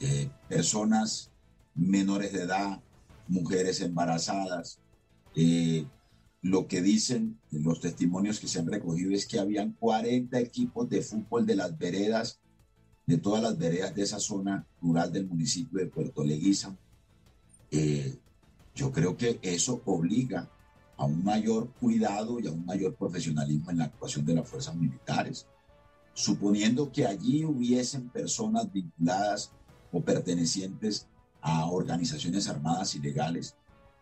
eh, personas menores de edad, mujeres embarazadas. Lo que dicen los testimonios que se han recogido es que habían 40 equipos de fútbol de las veredas, de todas las veredas de esa zona rural del municipio de Puerto Leguízamo. Eh, yo creo que eso obliga a un mayor cuidado y a un mayor profesionalismo en la actuación de las fuerzas militares. Suponiendo que allí hubiesen personas vinculadas o pertenecientes a organizaciones armadas ilegales,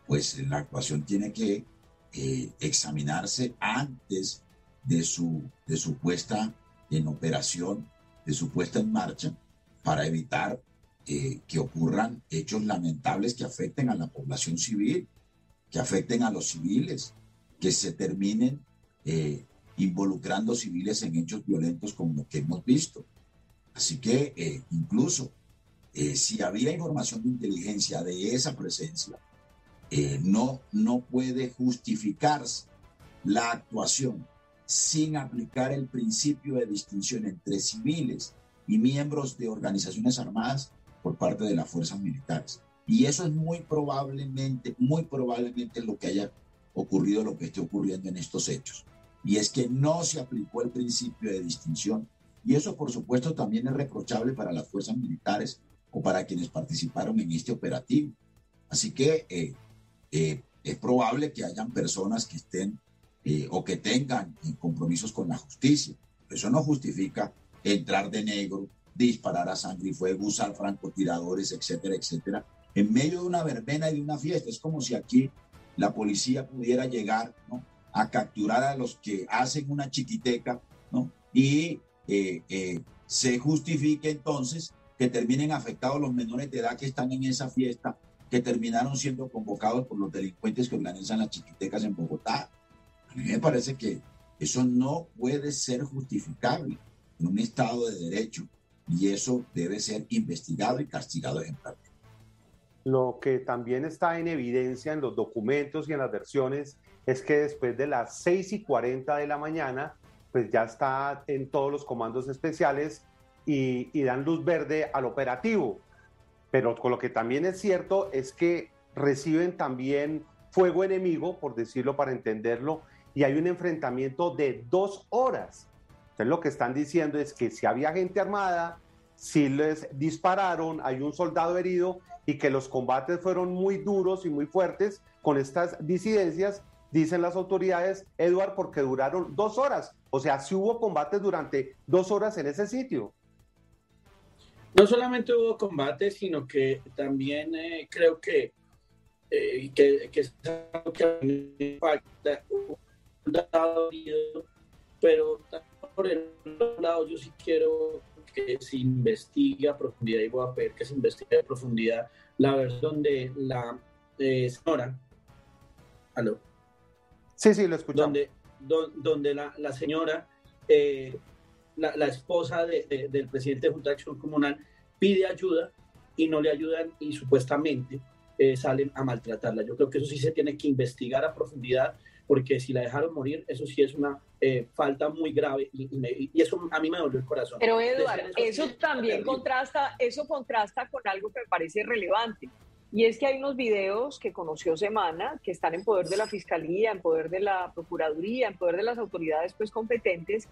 pues la actuación tiene que eh, examinarse antes de su, de su puesta en operación, de su puesta en marcha, para evitar eh, que ocurran hechos lamentables que afecten a la población civil, que afecten a los civiles, que se terminen eh, involucrando civiles en hechos violentos como lo que hemos visto. Así que incluso si había información de inteligencia de esa presencia, eh, no, no puede justificarse la actuación sin aplicar el principio de distinción entre civiles y miembros de organizaciones armadas por parte de las fuerzas militares. Y eso es muy probablemente, muy probablemente lo que haya ocurrido, lo que esté ocurriendo en estos hechos. Y es que no se aplicó el principio de distinción. Y eso, por supuesto, también es reprochable para las fuerzas militares o para quienes participaron en este operativo. Así que eh, eh, es probable que hayan personas que estén eh, o que tengan compromisos con la justicia. Eso no justifica entrar de negro, disparar a sangre y fuego, usar francotiradores, etcétera, etcétera, en medio de una verbena y de una fiesta. Es como si aquí la policía pudiera llegar a capturar a los que hacen una chiquiteca ¿no? y se justifique entonces que terminen afectados los menores de edad que están en esa fiesta, que terminaron siendo convocados por los delincuentes que organizan las chiquitecas en Bogotá. A mí me parece que eso no puede ser justificable en un Estado de Derecho y eso debe ser investigado y castigado ejemplarmente. Lo que también está en evidencia en los documentos y en las versiones es que después de las 6 y 40 de la mañana pues ya está en todos los comandos especiales y, y dan luz verde al operativo. Pero con lo que también es cierto es que reciben también fuego enemigo, por decirlo para entenderlo, y hay un enfrentamiento de dos horas. Entonces lo que están diciendo es que si había gente armada, si les dispararon, hay un soldado herido y que los combates fueron muy duros y muy fuertes con estas disidencias, dicen las autoridades, Eduard, porque duraron dos horas. O sea, si hubo combates durante dos horas en ese sitio. No solamente hubo combates, sino que también eh, creo que, eh, que, que, que falta pero por el otro lado yo sí quiero que se investigue a profundidad y voy a pedir que se investigue a profundidad la versión de la eh, señora. ¿Aló? Sí, sí, lo escuchamos. Donde, donde la, la señora, eh, la, la, esposa de, del presidente de Junta de Acción Comunal, pide ayuda y no le ayudan y supuestamente eh, salen a maltratarla. Yo creo que eso sí se tiene que investigar a profundidad porque si la dejaron morir, eso sí es una eh, falta muy grave y, y, eso a mí me dolió el corazón. Pero Eduardo, eso, también contrasta, eso contrasta con algo que me parece relevante. Y es que hay unos videos que conoció Semana que están en poder de la Fiscalía, en poder de la Procuraduría, en poder de las autoridades pues competentes,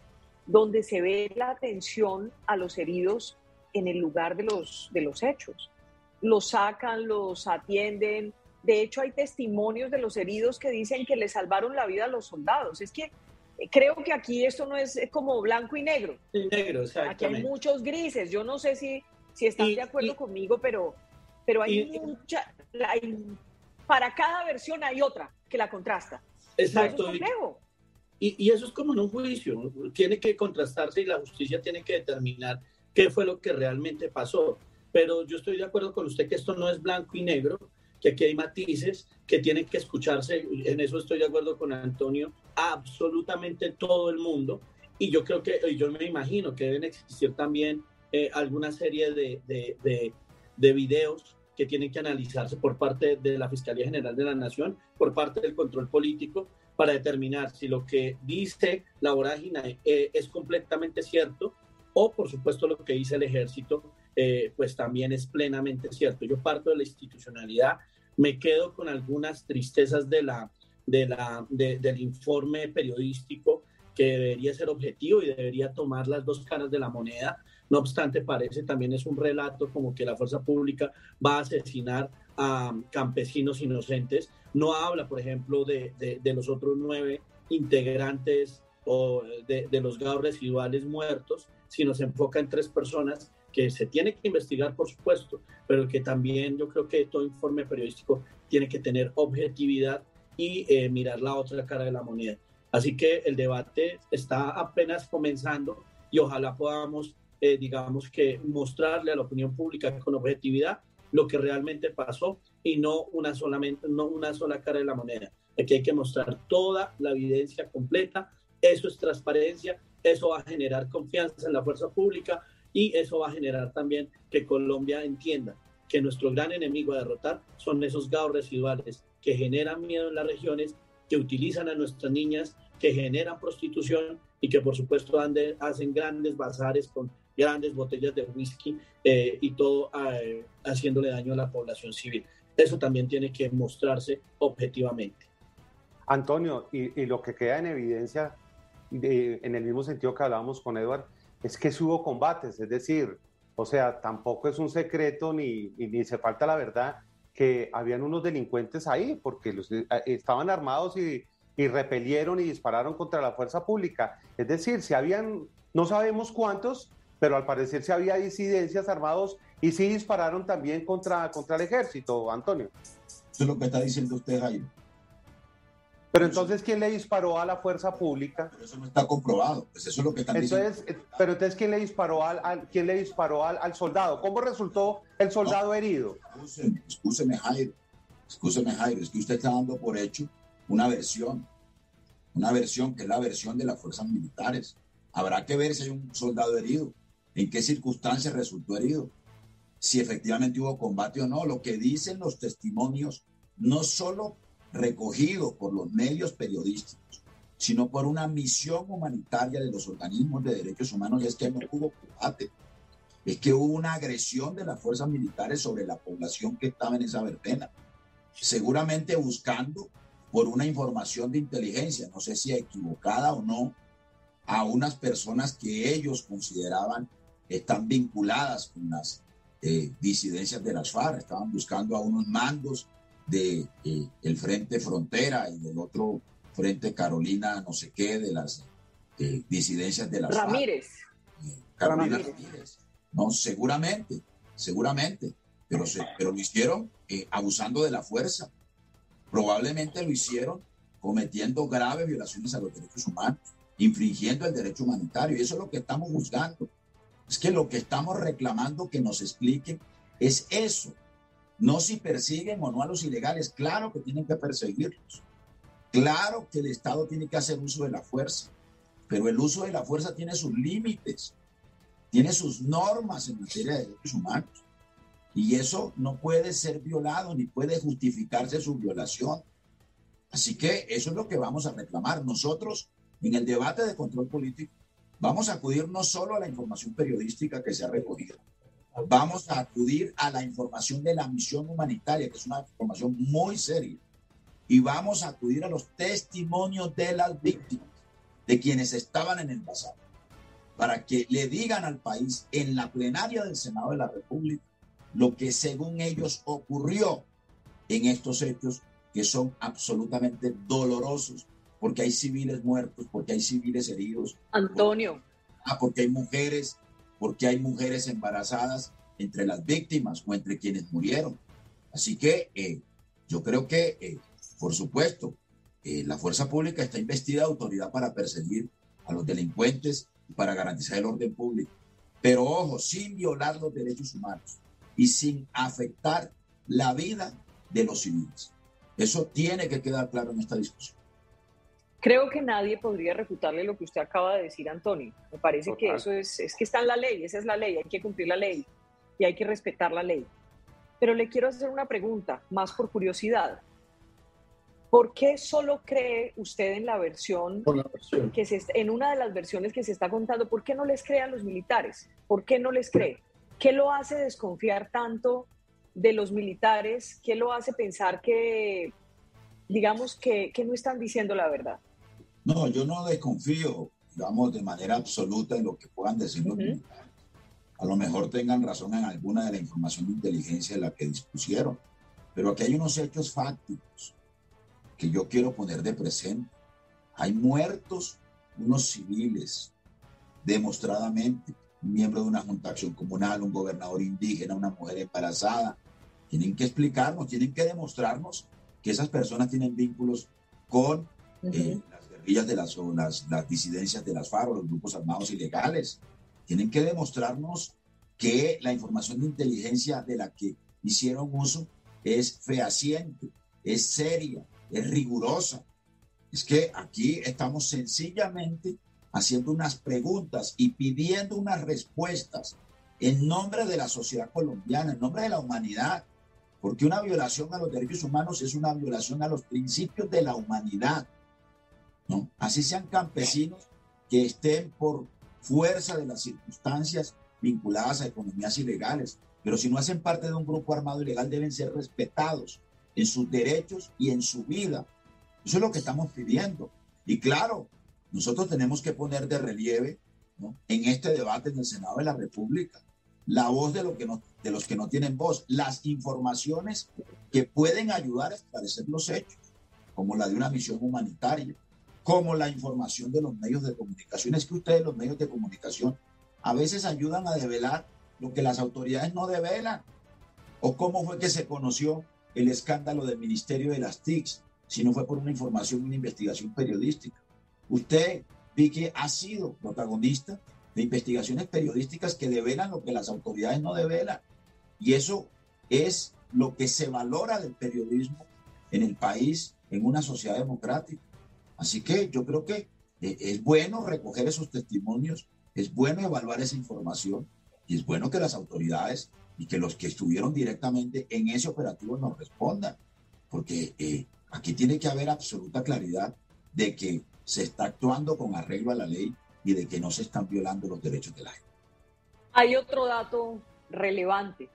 donde se ve la atención a los heridos en el lugar de los, de los hechos. Los sacan, los atienden, de hecho, hay testimonios de los heridos que dicen que le salvaron la vida a los soldados. Es que eh, creo que aquí esto no es como blanco y negro. negro, Aquí hay muchos grises. Yo no sé si, si están de acuerdo conmigo, pero, pero hay mucha... para cada versión hay otra que la contrasta. Exacto. Y, eso es como en un juicio. Tiene que contrastarse y la justicia tiene que determinar qué fue lo que realmente pasó. Pero yo estoy de acuerdo con usted que esto no es blanco y negro que aquí hay matices que tienen que escucharse, en eso estoy de acuerdo con Antonio, absolutamente todo el mundo, y yo creo que, yo me imagino que deben existir también eh, alguna serie de, de, de, videos que tienen que analizarse por parte de la Fiscalía General de la Nación, por parte del control político, para determinar si lo que dice la vorágine eh, es completamente cierto o, por supuesto, lo que dice el ejército eh, pues también es plenamente cierto. Yo parto de la institucionalidad, me quedo con algunas tristezas de la, de la, del informe periodístico que debería ser objetivo y debería tomar las dos caras de la moneda. No obstante, parece también es un relato como que la fuerza pública va a asesinar a campesinos inocentes. No habla, por ejemplo, de, de, los otros nueve integrantes o de, de los gaos residuales muertos, sino se enfoca en tres personas que se tiene que investigar, por supuesto, pero que también yo creo que todo informe periodístico tiene que tener objetividad y eh, mirar la otra cara de la moneda. Así que el debate está apenas comenzando y ojalá podamos, eh, digamos que, mostrarle a la opinión pública con objetividad lo que realmente pasó y no una, solamente, no una sola cara de la moneda. Aquí hay que mostrar toda la evidencia completa. Eso es transparencia, eso va a generar confianza en la fuerza pública, y eso va a generar también que Colombia entienda que nuestro gran enemigo a derrotar son esos gaos residuales que generan miedo en las regiones, que utilizan a nuestras niñas, que generan prostitución y que por supuesto hacen grandes bazares con grandes botellas de whisky eh, y todo eh, haciéndole daño a la población civil. Eso también tiene que mostrarse objetivamente. Antonio, y, lo que queda en evidencia, en el mismo sentido que hablábamos con Eduardo, es que hubo combates, es decir, o sea, tampoco es un secreto ni, ni se falta la verdad que habían unos delincuentes ahí porque eh, estaban armados y, y repelieron y dispararon contra la fuerza pública. Es decir, si habían, no sabemos cuántos, pero al parecer se había disidencias armados y sí dispararon también contra, contra el ejército, Antonio. Eso es lo que está diciendo usted, Jaime. Pero entonces, ¿quién le disparó a la fuerza pública? Pero eso no está comprobado. Pues eso es lo que están entonces, diciendo. Pero entonces, ¿quién le disparó al, quién le disparó al, al, soldado? ¿Cómo resultó el soldado herido? Jairo. Escúcheme, Jairo. Es que usted está dando por hecho una versión. Una versión que es la versión de las fuerzas militares. Habrá que ver si hay un soldado herido. En qué circunstancias resultó herido. Si efectivamente hubo combate o no. Lo que dicen los testimonios, no solo recogido por los medios periodísticos, sino por una misión humanitaria de los organismos de derechos humanos, es que no hubo combate, es que hubo una agresión de las fuerzas militares sobre la población que estaba en esa verbena, seguramente buscando por una información de inteligencia, no sé si equivocada o no, a unas personas que ellos consideraban están vinculadas con las eh, disidencias de las FARC, estaban buscando a unos mandos de eh, el Frente Frontera y del otro Frente Carolina, no sé qué, de las eh, disidencias de las Ramírez. Carolina Ramírez. No, seguramente, seguramente, pero, se, pero lo hicieron abusando de la fuerza. Probablemente lo hicieron cometiendo graves violaciones a los derechos humanos, infringiendo el derecho humanitario. Y eso es lo que estamos buscando es que lo que estamos reclamando que nos expliquen es eso. No si persiguen o no a los ilegales. Claro que tienen que perseguirlos. Claro que el Estado tiene que hacer uso de la fuerza. Pero el uso de la fuerza tiene sus límites. Tiene sus normas en materia de derechos humanos. Y eso no puede ser violado ni puede justificarse su violación. Así que eso es lo que vamos a reclamar. Nosotros, en el debate de control político, Vamos a acudir no solo a la información periodística que se ha recogido, vamos a acudir a la información de la misión humanitaria, que es una información muy seria, y vamos a acudir a los testimonios de las víctimas, de quienes estaban en el pasado, para que le digan al país en la plenaria del Senado de la República lo que según ellos ocurrió en estos hechos que son absolutamente dolorosos porque hay civiles muertos, porque hay civiles heridos. Antonio. Porque, ah, porque hay mujeres, porque hay mujeres embarazadas entre las víctimas o entre quienes murieron. Así que eh, yo creo que, eh, por supuesto, eh, la fuerza pública está investida de autoridad para perseguir a los delincuentes y para garantizar el orden público. Pero ojo, sin violar los derechos humanos y sin afectar la vida de los civiles. Eso tiene que quedar claro en esta discusión. Creo que nadie podría refutarle lo que usted acaba de decir, Antonio. Me parece que eso es, es que está en la ley, esa es la ley, hay que cumplir la ley y hay que respetar la ley. Pero le quiero hacer una pregunta, más por curiosidad. ¿Por qué solo cree usted en la versión, que se, en una de las versiones que se está contando, por qué no les cree a los militares? ¿Por qué no les cree? ¿Qué lo hace desconfiar tanto de los militares? ¿Qué lo hace pensar que, digamos, que, que no están diciendo la verdad? No, yo no desconfío, digamos, de manera absoluta en lo que puedan decir los militares. A lo mejor tengan razón en alguna de la información de inteligencia de la que dispusieron, pero aquí hay unos hechos fácticos que yo quiero poner de presente. Hay muertos unos civiles, demostradamente, un miembro de una junta acción comunal, un gobernador indígena, una mujer embarazada. Tienen que explicarnos, tienen que demostrarnos que esas personas tienen vínculos con de las, las, las disidencias de las FARC, los grupos armados ilegales. Tienen que demostrarnos que la información de inteligencia de la que hicieron uso es fehaciente, es seria, es rigurosa. Es que aquí estamos sencillamente haciendo unas preguntas y pidiendo unas respuestas en nombre de la sociedad colombiana, en nombre de la humanidad, porque una violación a los derechos humanos es una violación a los principios de la humanidad. Así sean campesinos que estén por fuerza de las circunstancias vinculadas a economías ilegales, pero si no hacen parte de un grupo armado ilegal deben ser respetados en sus derechos y en su vida. Eso es lo que estamos pidiendo. Y claro, nosotros tenemos que poner de relieve en este debate en el Senado de la República la voz de, lo que de los que no tienen voz, las informaciones que pueden ayudar a esclarecer los hechos, como la de una misión humanitaria, como la información de los medios de comunicación. Es que ustedes, los medios de comunicación, a veces ayudan a develar lo que las autoridades no develan. O cómo fue que se conoció el escándalo del Ministerio de las TICs, si no fue por una información, una investigación periodística. Usted, Vicky, ha sido protagonista de investigaciones periodísticas que develan lo que las autoridades no develan. Y eso es lo que se valora del periodismo en el país, en una sociedad democrática. Así que yo creo que eh, es bueno recoger esos testimonios, es bueno evaluar esa información y es bueno que las autoridades y que los que estuvieron directamente en ese operativo nos respondan, porque eh, aquí tiene que haber absoluta claridad de que se está actuando con arreglo a la ley y de que no se están violando los derechos de la gente. Hay otro dato relevante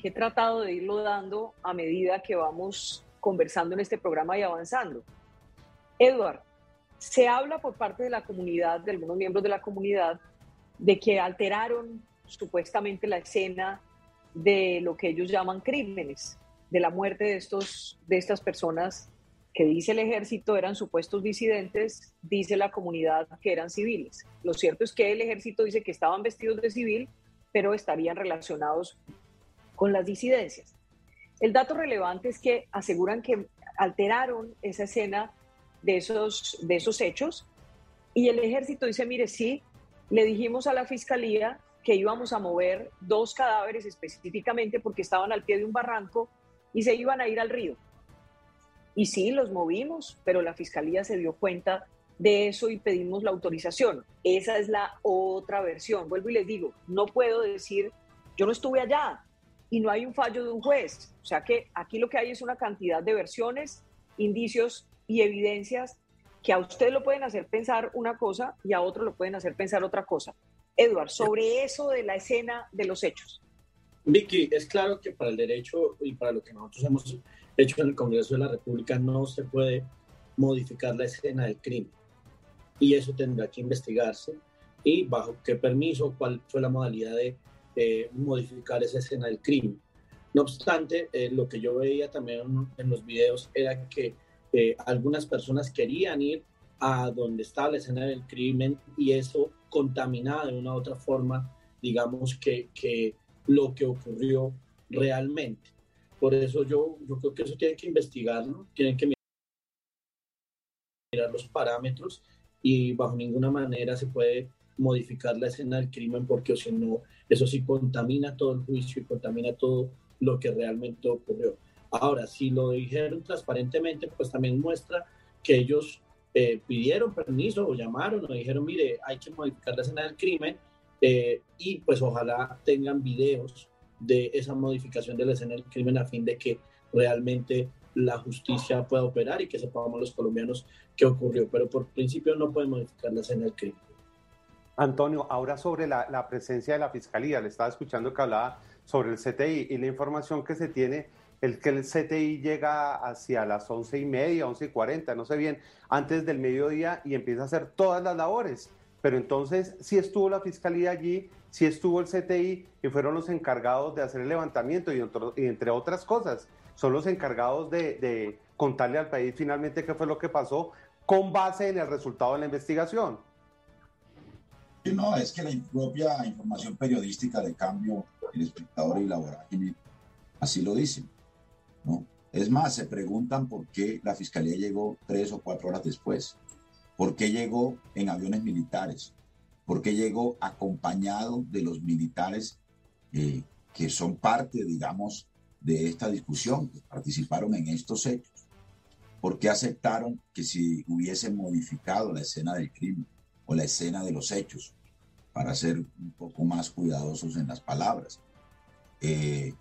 que he tratado de irlo dando a medida que vamos conversando en este programa y avanzando. Edward, se habla por parte de la comunidad, de algunos miembros de la comunidad, de que alteraron supuestamente la escena de lo que ellos llaman crímenes, de la muerte de, estos, de estas personas que dice el ejército eran supuestos disidentes, dice la comunidad que eran civiles. Lo cierto es que el ejército dice que estaban vestidos de civil, pero estarían relacionados con las disidencias. El dato relevante es que aseguran que alteraron esa escena de esos, de esos hechos y el ejército dice, mire, sí, le dijimos a la fiscalía que íbamos a mover dos cadáveres específicamente porque estaban al pie de un barranco y se iban a ir al río. Y sí, los movimos, pero la fiscalía se dio cuenta de eso y pedimos la autorización. Esa es la otra versión. Vuelvo y les digo, no puedo decir, yo no estuve allá y no hay un fallo de un juez. O sea que aquí lo que hay es una cantidad de versiones, indicios y evidencias que a usted lo pueden hacer pensar una cosa y a otro lo pueden hacer pensar otra cosa. Edward, sobre eso de la escena de los hechos. Vicky, es claro que para el derecho y para lo que nosotros hemos hecho en el Congreso de la República no se puede modificar la escena del crimen. Y eso tendrá que investigarse y bajo qué permiso, cuál fue la modalidad de modificar esa escena del crimen. No obstante, eh, lo que yo veía también en los videos era que eh, algunas personas querían ir a donde estaba la escena del crimen y eso contaminaba de una u otra forma, digamos, que, que lo que ocurrió realmente. Por eso yo, yo creo que eso tiene que investigarlo, tienen que mirar los parámetros y bajo ninguna manera se puede modificar la escena del crimen porque si no, eso sí contamina todo el juicio y contamina todo lo que realmente ocurrió. Ahora, si lo dijeron transparentemente, pues también muestra que ellos eh, pidieron permiso o llamaron o dijeron, mire, hay que modificar la escena del crimen eh, y pues ojalá tengan videos de esa modificación de la escena del crimen a fin de que realmente la justicia pueda operar y que sepamos los colombianos qué ocurrió. Pero por principio no pueden modificar la escena del crimen. Antonio, ahora sobre la, la, presencia de la Fiscalía, le estaba escuchando que hablaba sobre el CTI y la información que se tiene, el que el CTI llega hacia las once y media, once y cuarenta, no sé bien, antes del mediodía y empieza a hacer todas las labores. Pero entonces, si estuvo la Fiscalía allí, si estuvo el CTI y fueron los encargados de hacer el levantamiento y, entre otras cosas, son los encargados de, de contarle al país finalmente qué fue lo que pasó con base en el resultado de la investigación. No, es que la propia información periodística de cambio, el espectador y la vorágine, así lo dicen. Es más, se preguntan por qué la fiscalía llegó tres o cuatro horas después, por qué llegó en aviones militares, por qué llegó acompañado de los militares eh, que son parte, digamos, de esta discusión, que participaron en estos hechos, por qué aceptaron que si hubiesen modificado la escena del crimen o la escena de los hechos, para ser un poco más cuidadosos en las palabras. Eh,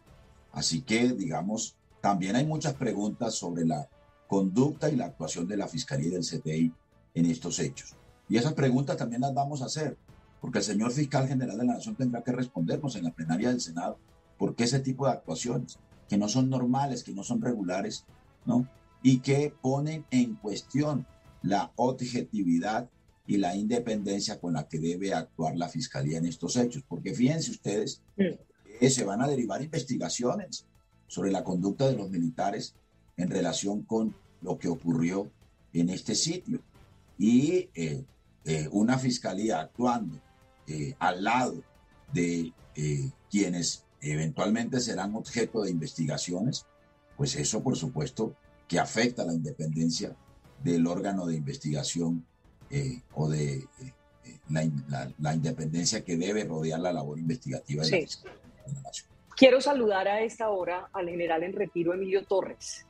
así que, digamos, también hay muchas preguntas sobre la conducta y la actuación de la Fiscalía y del CTI en estos hechos. Y esas preguntas también las vamos a hacer, porque el señor fiscal general de la Nación tendrá que respondernos en la plenaria del Senado por qué ese tipo de actuaciones, que no son normales, que no son regulares, ¿no? Y que ponen en cuestión la objetividad y la independencia con la que debe actuar la fiscalía en estos hechos. Porque fíjense ustedes que se van a derivar investigaciones sobre la conducta de los militares en relación con lo que ocurrió en este sitio. Y eh, eh, una fiscalía actuando eh, al lado de quienes eventualmente serán objeto de investigaciones, pues eso por supuesto que afecta la independencia del órgano de investigación o de la, independencia que debe rodear la labor investigativa de la nación. Quiero saludar a esta hora al general en retiro Emilio Torres.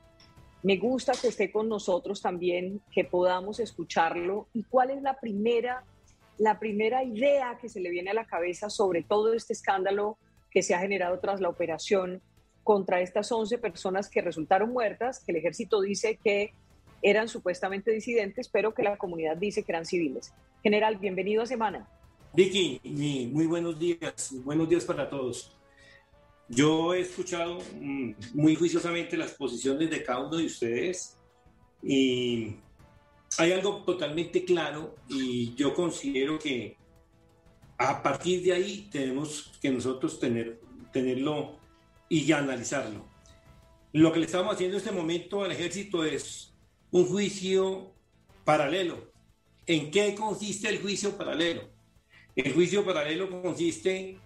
Me gusta que esté con nosotros también, que podamos escucharlo. ¿Y cuál es la primera, la primera idea que se le viene a la cabeza sobre todo este escándalo que se ha generado tras la operación contra estas 11 personas que resultaron muertas, que el ejército dice que eran supuestamente disidentes, pero que la comunidad dice que eran civiles. General, bienvenido a Semana. Vicky, muy buenos días, buenos días para todos. Yo he escuchado mm, muy juiciosamente las posiciones de cada uno de ustedes y hay algo totalmente claro y yo considero que a partir de ahí tenemos que nosotros tener, tenerlo y analizarlo. Lo que le estamos haciendo en este momento al ejército es un juicio paralelo. ¿En qué consiste el juicio paralelo? El juicio paralelo consiste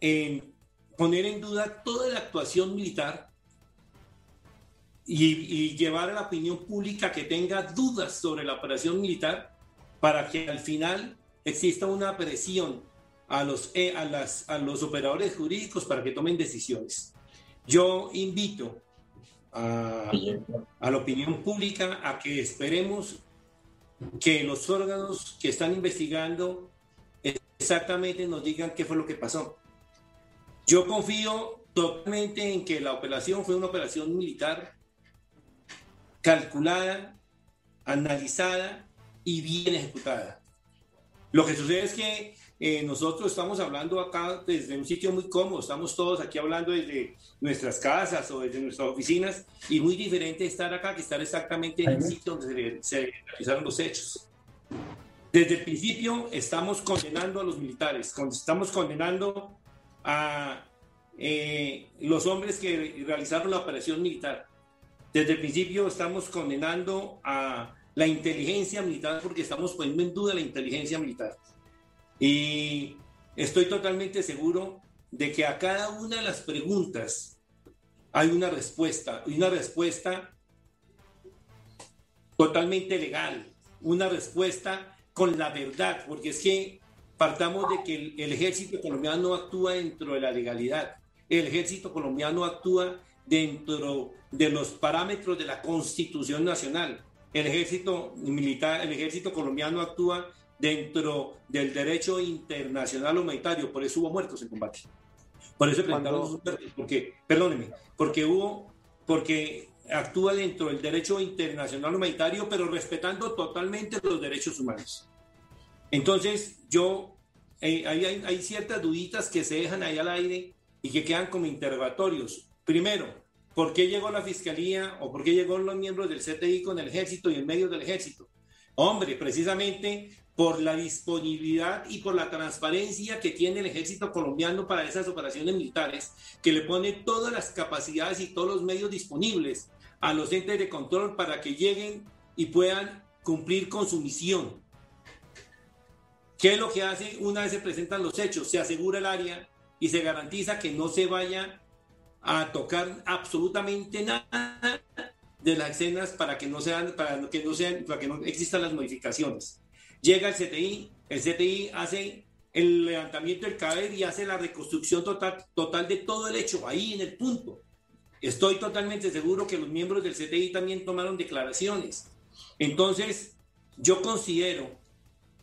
en poner en duda toda la actuación militar y, llevar a la opinión pública que tenga dudas sobre la operación militar para que al final exista una presión a los, eh, a, las, a los operadores jurídicos para que tomen decisiones. Yo invito a, a la opinión pública a que esperemos que los órganos que están investigando exactamente nos digan qué fue lo que pasó. Yo confío totalmente en que la operación fue una operación militar calculada, analizada y bien ejecutada. Lo que sucede es que eh, nosotros estamos hablando acá desde un sitio muy cómodo, estamos todos aquí hablando desde nuestras casas o desde nuestras oficinas y muy diferente estar acá que estar exactamente en el sitio donde se realizaron los hechos. Desde el principio estamos condenando a los militares, estamos condenando a eh, los hombres que realizaron la operación militar. Desde el principio estamos condenando a la inteligencia militar porque estamos poniendo en duda la inteligencia militar. Y estoy totalmente seguro de que a cada una de las preguntas hay una respuesta, una respuesta totalmente legal, una respuesta con la verdad, porque es que partamos de que el, ejército colombiano actúa dentro de la legalidad, el ejército colombiano actúa dentro de los parámetros de la Constitución Nacional, el ejército militar, el ejército colombiano actúa dentro del derecho internacional humanitario, por eso hubo muertos en combate. Por eso presentaron porque, perdóneme, porque hubo, porque actúa dentro del derecho internacional humanitario, pero respetando totalmente los derechos humanos. Entonces, yo, eh, hay, ciertas duditas que se dejan ahí al aire y que quedan como interrogatorios. Primero, ¿por qué llegó la fiscalía o por qué llegó los miembros del CTI con el ejército y en medio del ejército? Hombre, precisamente por la disponibilidad y por la transparencia que tiene el ejército colombiano para esas operaciones militares, que le pone todas las capacidades y todos los medios disponibles a los entes de control para que lleguen y puedan cumplir con su misión. ¿Qué es lo que hace una vez se presentan los hechos? Se asegura el área y se garantiza que no se vaya a tocar absolutamente nada de las escenas para que no sean, para que no sean, para que no existan las modificaciones. Llega el CTI, el CTI hace el levantamiento del cadáver y hace la reconstrucción total, total de todo el hecho, ahí en el punto. Estoy totalmente seguro que los miembros del CTI también tomaron declaraciones. Entonces, yo considero,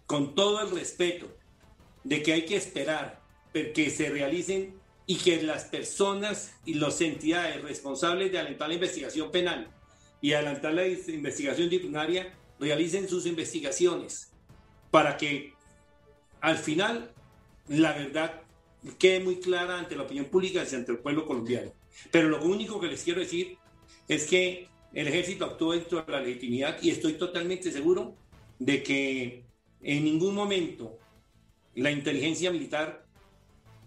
con todo el respeto, de que hay que esperar que se realicen y que las personas y las entidades responsables de alentar la investigación penal y adelantar la investigación disciplinaria realicen sus investigaciones para que al final la verdad quede muy clara ante la opinión pública y ante el pueblo colombiano. Pero lo único que les quiero decir es que el ejército actuó dentro de la legitimidad y estoy totalmente seguro de que en ningún momento la inteligencia militar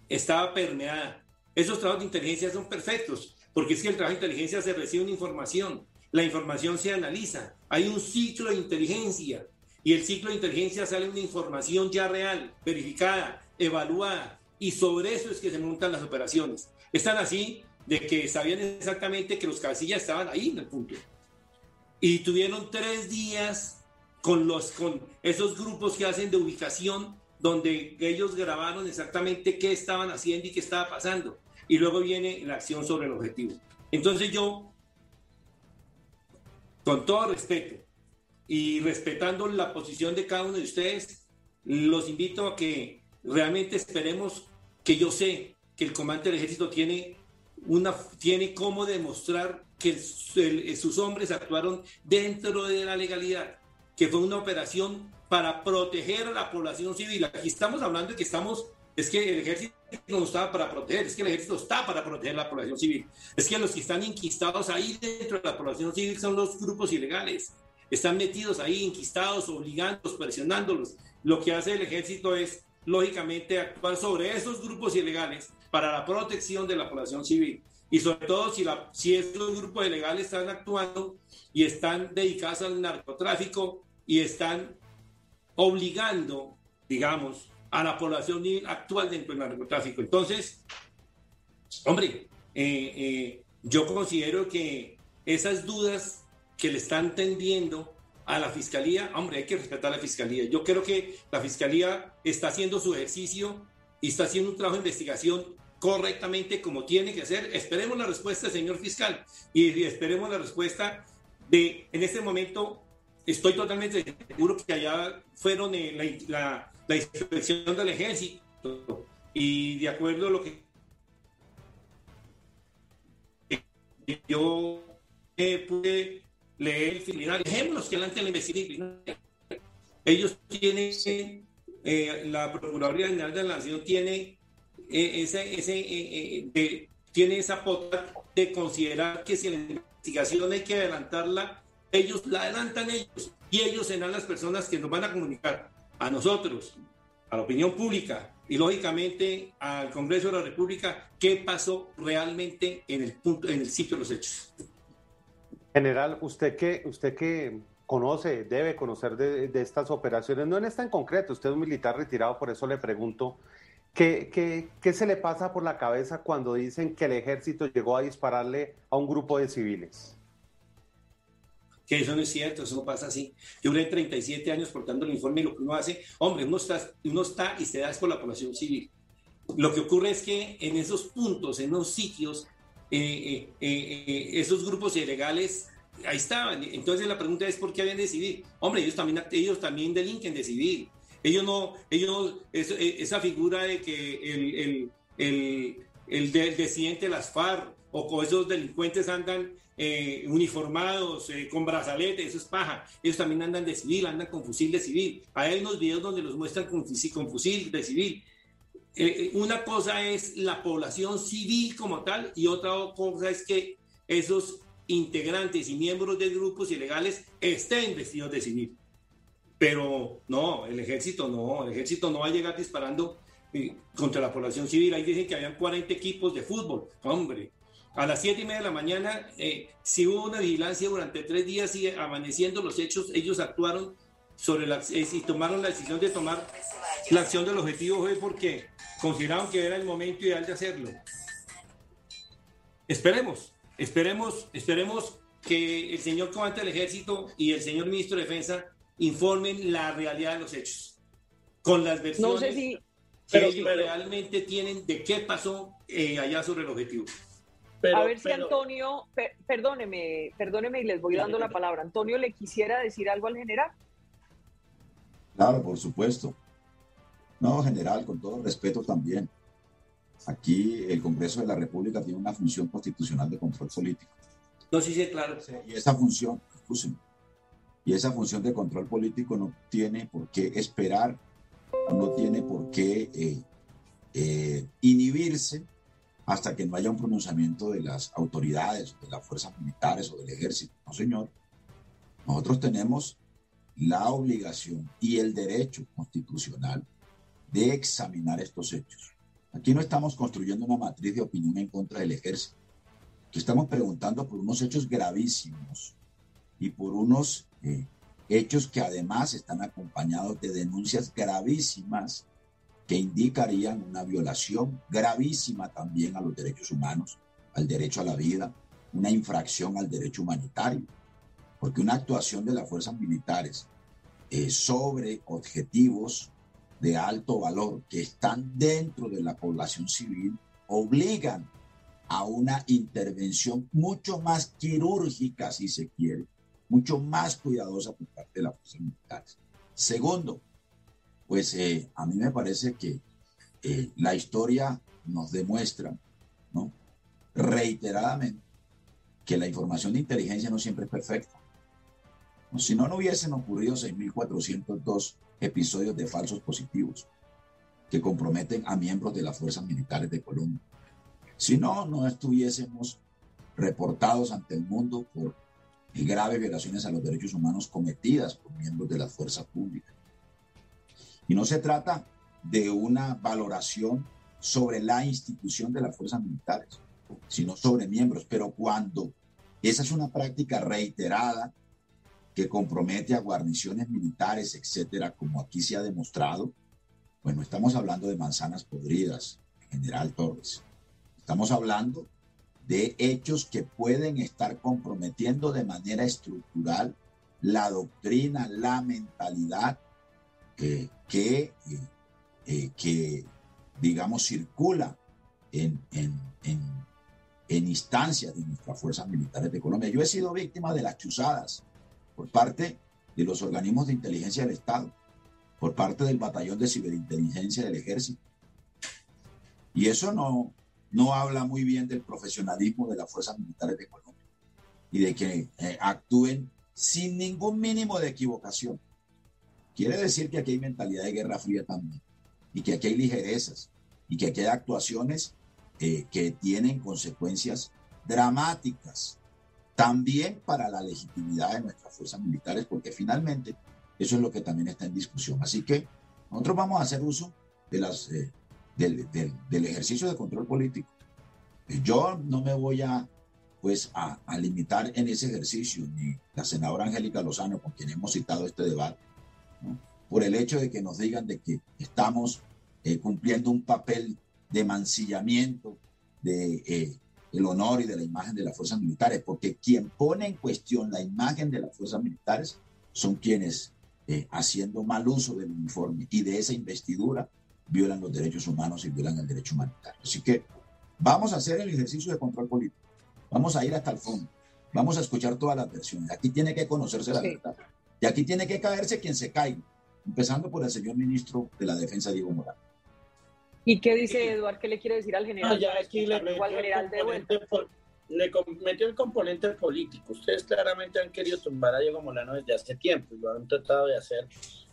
estaba permeada. Esos trabajos de inteligencia son perfectos, porque es que el trabajo de inteligencia se recibe una información, la información se analiza, hay un ciclo de inteligencia y el ciclo de inteligencia sale una información ya real, verificada, evaluada, y sobre eso es que se montan las operaciones. Están así de que sabían exactamente que los casillas estaban ahí en el punto. Y tuvieron tres días con, los, con esos grupos que hacen de ubicación, donde ellos grabaron exactamente qué estaban haciendo y qué estaba pasando. Y luego viene la acción sobre el objetivo. Entonces yo, con todo respeto y respetando la posición de cada uno de ustedes, los invito a que realmente esperemos que yo sé que el comandante del ejército tiene una, tiene cómo demostrar que sus hombres actuaron dentro de la legalidad, que fue una operación para proteger a la población civil. Aquí estamos hablando de que estamos, es que el ejército no estaba para proteger, es que el ejército está para proteger a la población civil. Es que los que están inquistados ahí dentro de la población civil son los grupos ilegales. Están metidos ahí, inquistados, obligándolos, presionándolos. Lo que hace el ejército es, lógicamente, actuar sobre esos grupos ilegales para la protección de la población civil. Y sobre todo si, la, si estos grupos ilegales están actuando y están dedicados al narcotráfico y están obligando, digamos, a la población actual dentro del narcotráfico. Entonces, hombre, eh, eh, yo considero que esas dudas que le están tendiendo a la fiscalía, hombre, hay que respetar a la fiscalía. Yo creo que la fiscalía está haciendo su ejercicio y está haciendo un trabajo de investigación correctamente como tiene que ser. Esperemos la respuesta, señor fiscal, y esperemos la respuesta de, en este momento, estoy totalmente seguro que allá fueron eh, la, la, inspección del ejército y de acuerdo a lo que yo eh, pude leer criminal, dejémonos que adelante la investigación. Ellos tienen, eh, la Procuraduría General de la Nación tiene ese, ese tiene esa potestad de considerar que si la investigación hay que adelantarla ellos la adelantan ellos y ellos serán las personas que nos van a comunicar a nosotros, a la opinión pública y lógicamente al Congreso de la República qué pasó realmente en el punto, en el sitio de los hechos. General, usted que usted que conoce, debe conocer de, estas operaciones, no en esta en concreto, usted es un militar retirado, por eso le pregunto, ¿qué, qué, qué se le pasa por la cabeza cuando dicen que el ejército llegó a dispararle a un grupo de civiles? que eso no es cierto, eso no pasa así. Yo duré 37 años portando el informe y lo que uno hace, hombre, uno está, uno está y se da es por la población civil. Lo que ocurre es que en esos puntos, en esos sitios, eh, eh, eh, esos grupos ilegales ahí estaban. Entonces la pregunta es por qué habían de civil. Hombre, ellos también, ellos también delinquen de civil. Ellos no, ellos, esa figura de que el, el, el, el, de las FARC o con esos delincuentes andan eh, uniformados, eh, con brazaletes, eso es paja. Ellos también andan de civil, andan con fusil de civil. Hay unos videos donde los muestran con fusil, con fusil de civil. Eh, una cosa es la población civil como tal y otra cosa es que esos integrantes y miembros de grupos ilegales estén vestidos de civil. Pero no, el ejército no, el ejército no va a llegar disparando contra la población civil. Ahí dicen que habían 40 equipos de fútbol. Hombre, a las siete y media de la mañana, eh, si hubo una vigilancia durante tres días y amaneciendo los hechos, ellos actuaron sobre la, eh, y tomaron la decisión de tomar la acción del objetivo fue porque consideraron que era el momento ideal de hacerlo. Esperemos, esperemos, esperemos que el señor comandante del ejército y el señor ministro de defensa informen la realidad de los hechos con las versiones que ellos realmente tienen de qué pasó eh, allá sobre el objetivo a ver si Antonio, perdóneme, perdóneme y les voy dando la palabra. Antonio, ¿le quisiera decir algo al general? Claro, por supuesto. No, general, con todo respeto también. Aquí el Congreso de la República tiene una función constitucional de control político. No, sí, sí, claro. Y esa función, y esa función de control político no tiene por qué esperar, no tiene por qué eh, eh, inhibirse hasta que no haya un pronunciamiento de las autoridades, de las fuerzas militares o del ejército. No, señor. Nosotros tenemos la obligación y el derecho constitucional de examinar estos hechos. Aquí no estamos construyendo una matriz de opinión en contra del ejército. Aquí estamos preguntando por unos hechos gravísimos y por unos eh, hechos que además están acompañados de denuncias gravísimas que indicarían una violación gravísima también a los derechos humanos, al derecho a la vida, una infracción al derecho humanitario, porque una actuación de las fuerzas militares eh, sobre objetivos de alto valor que están dentro de la población civil obligan a una intervención mucho más quirúrgica, si se quiere, mucho más cuidadosa por parte de las fuerzas militares. Segundo, pues eh, a mí me parece que eh, la historia nos demuestra ¿no? reiteradamente que la información de inteligencia no siempre es perfecta. Si no, no hubiesen ocurrido 6.402 episodios de falsos positivos que comprometen a miembros de las fuerzas militares de Colombia. Si no, no estuviésemos reportados ante el mundo por graves violaciones a los derechos humanos cometidas por miembros de la fuerza pública. Y no se trata de una valoración sobre la institución de las fuerzas militares, sino sobre miembros. Pero cuando esa es una práctica reiterada que compromete a guarniciones militares, etcétera, como aquí se ha demostrado, bueno, estamos hablando de manzanas podridas, General Torres. Estamos hablando de hechos que pueden estar comprometiendo de manera estructural la doctrina, la mentalidad que, eh, que digamos, circula en, en, en, instancias de nuestras fuerzas militares de Colombia. Yo he sido víctima de las chuzadas por parte de los organismos de inteligencia del Estado, por parte del batallón de ciberinteligencia del ejército. Y eso no, no habla muy bien del profesionalismo de las fuerzas militares de Colombia y de que eh, actúen sin ningún mínimo de equivocación. Quiere decir que aquí hay mentalidad de guerra fría también y que aquí hay ligerezas y que aquí hay actuaciones eh, que tienen consecuencias dramáticas también para la legitimidad de nuestras fuerzas militares, porque finalmente eso es lo que también está en discusión. Así que nosotros vamos a hacer uso de las, eh, del, del, ejercicio de control político. Yo no me voy a, pues, a, a, limitar en ese ejercicio, ni la senadora Angélica Lozano, con quien hemos citado este debate, por el hecho de que nos digan de que estamos eh, cumpliendo un papel de mancillamiento de eh, el honor y de la imagen de las fuerzas militares, porque quien pone en cuestión la imagen de las fuerzas militares son quienes, eh, haciendo mal uso del uniforme y de esa investidura, violan los derechos humanos y violan el derecho humanitario. Así que vamos a hacer el ejercicio de control político, vamos a ir hasta el fondo, vamos a escuchar todas las versiones. Aquí tiene que conocerse la verdad y aquí tiene que caerse quien se caiga, empezando por el señor ministro de la Defensa, Diego Morales. ¿Y qué dice Eduardo? ¿Qué le quiere decir al general? ya aquí le metió, general le metió el componente político. Ustedes claramente han querido tumbar a Diego Molano desde hace tiempo y lo han tratado de hacer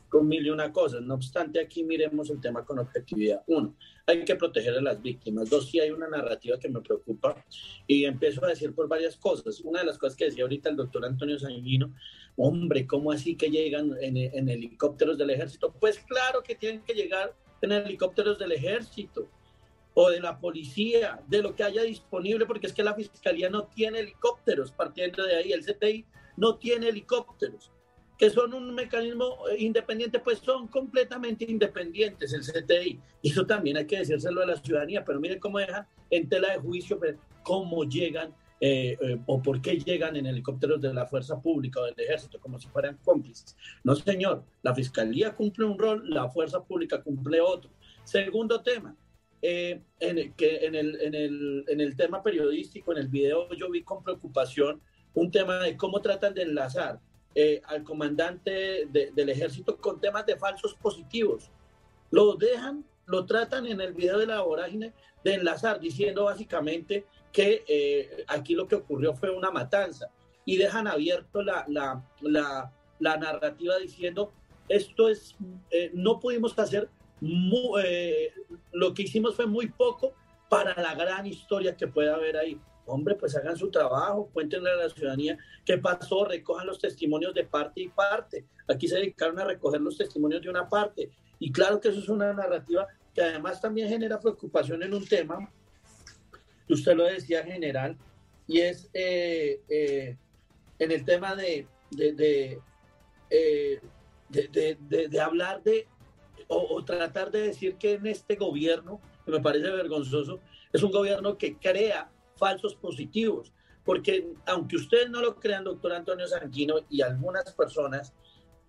con mil y una cosas. No obstante, aquí miremos el tema con objetividad. Uno, hay que proteger a las víctimas. Dos, sí hay una narrativa que me preocupa y empiezo a decir por varias cosas. Una de las cosas que decía ahorita el doctor Antonio Sanguino, hombre, ¿cómo así que llegan en, en helicópteros del ejército? Pues claro que tienen que llegar en helicópteros del ejército o de la policía, de lo que haya disponible, porque es que la fiscalía no tiene helicópteros, partiendo de ahí, el CTI no tiene helicópteros, que son un mecanismo eh, independiente, pues son completamente independientes el CTI. Eso también hay que decírselo a la ciudadanía, pero miren cómo dejan en tela de juicio pues, cómo llegan eh, eh, o por qué llegan en helicópteros de la fuerza pública o del ejército como si fueran cómplices. No, señor, la fiscalía cumple un rol, la fuerza pública cumple otro. Segundo tema, eh, en, que en el, en, el, en el tema periodístico, en el video yo vi con preocupación un tema de cómo tratan de enlazar al comandante del ejército con temas de falsos positivos. Lo dejan, lo tratan en el video de la vorágine de enlazar, diciendo básicamente que eh, aquí lo que ocurrió fue una matanza y dejan abierto la, la, la, la narrativa diciendo esto es, eh, no pudimos hacer, eh, lo que hicimos fue muy poco para la gran historia que puede haber ahí. Hombre, pues hagan su trabajo, cuéntenle a la ciudadanía qué pasó, recojan los testimonios de parte y parte. Aquí se dedicaron a recoger los testimonios de una parte. Y claro que eso es una narrativa que además también genera preocupación en un tema usted lo decía general, y es eh, eh, en el tema de, de, eh, de, hablar de, o, tratar de decir que en este gobierno, que me parece vergonzoso, es un gobierno que crea falsos positivos, porque aunque ustedes no lo crean, doctor Antonio Sanquino y algunas personas,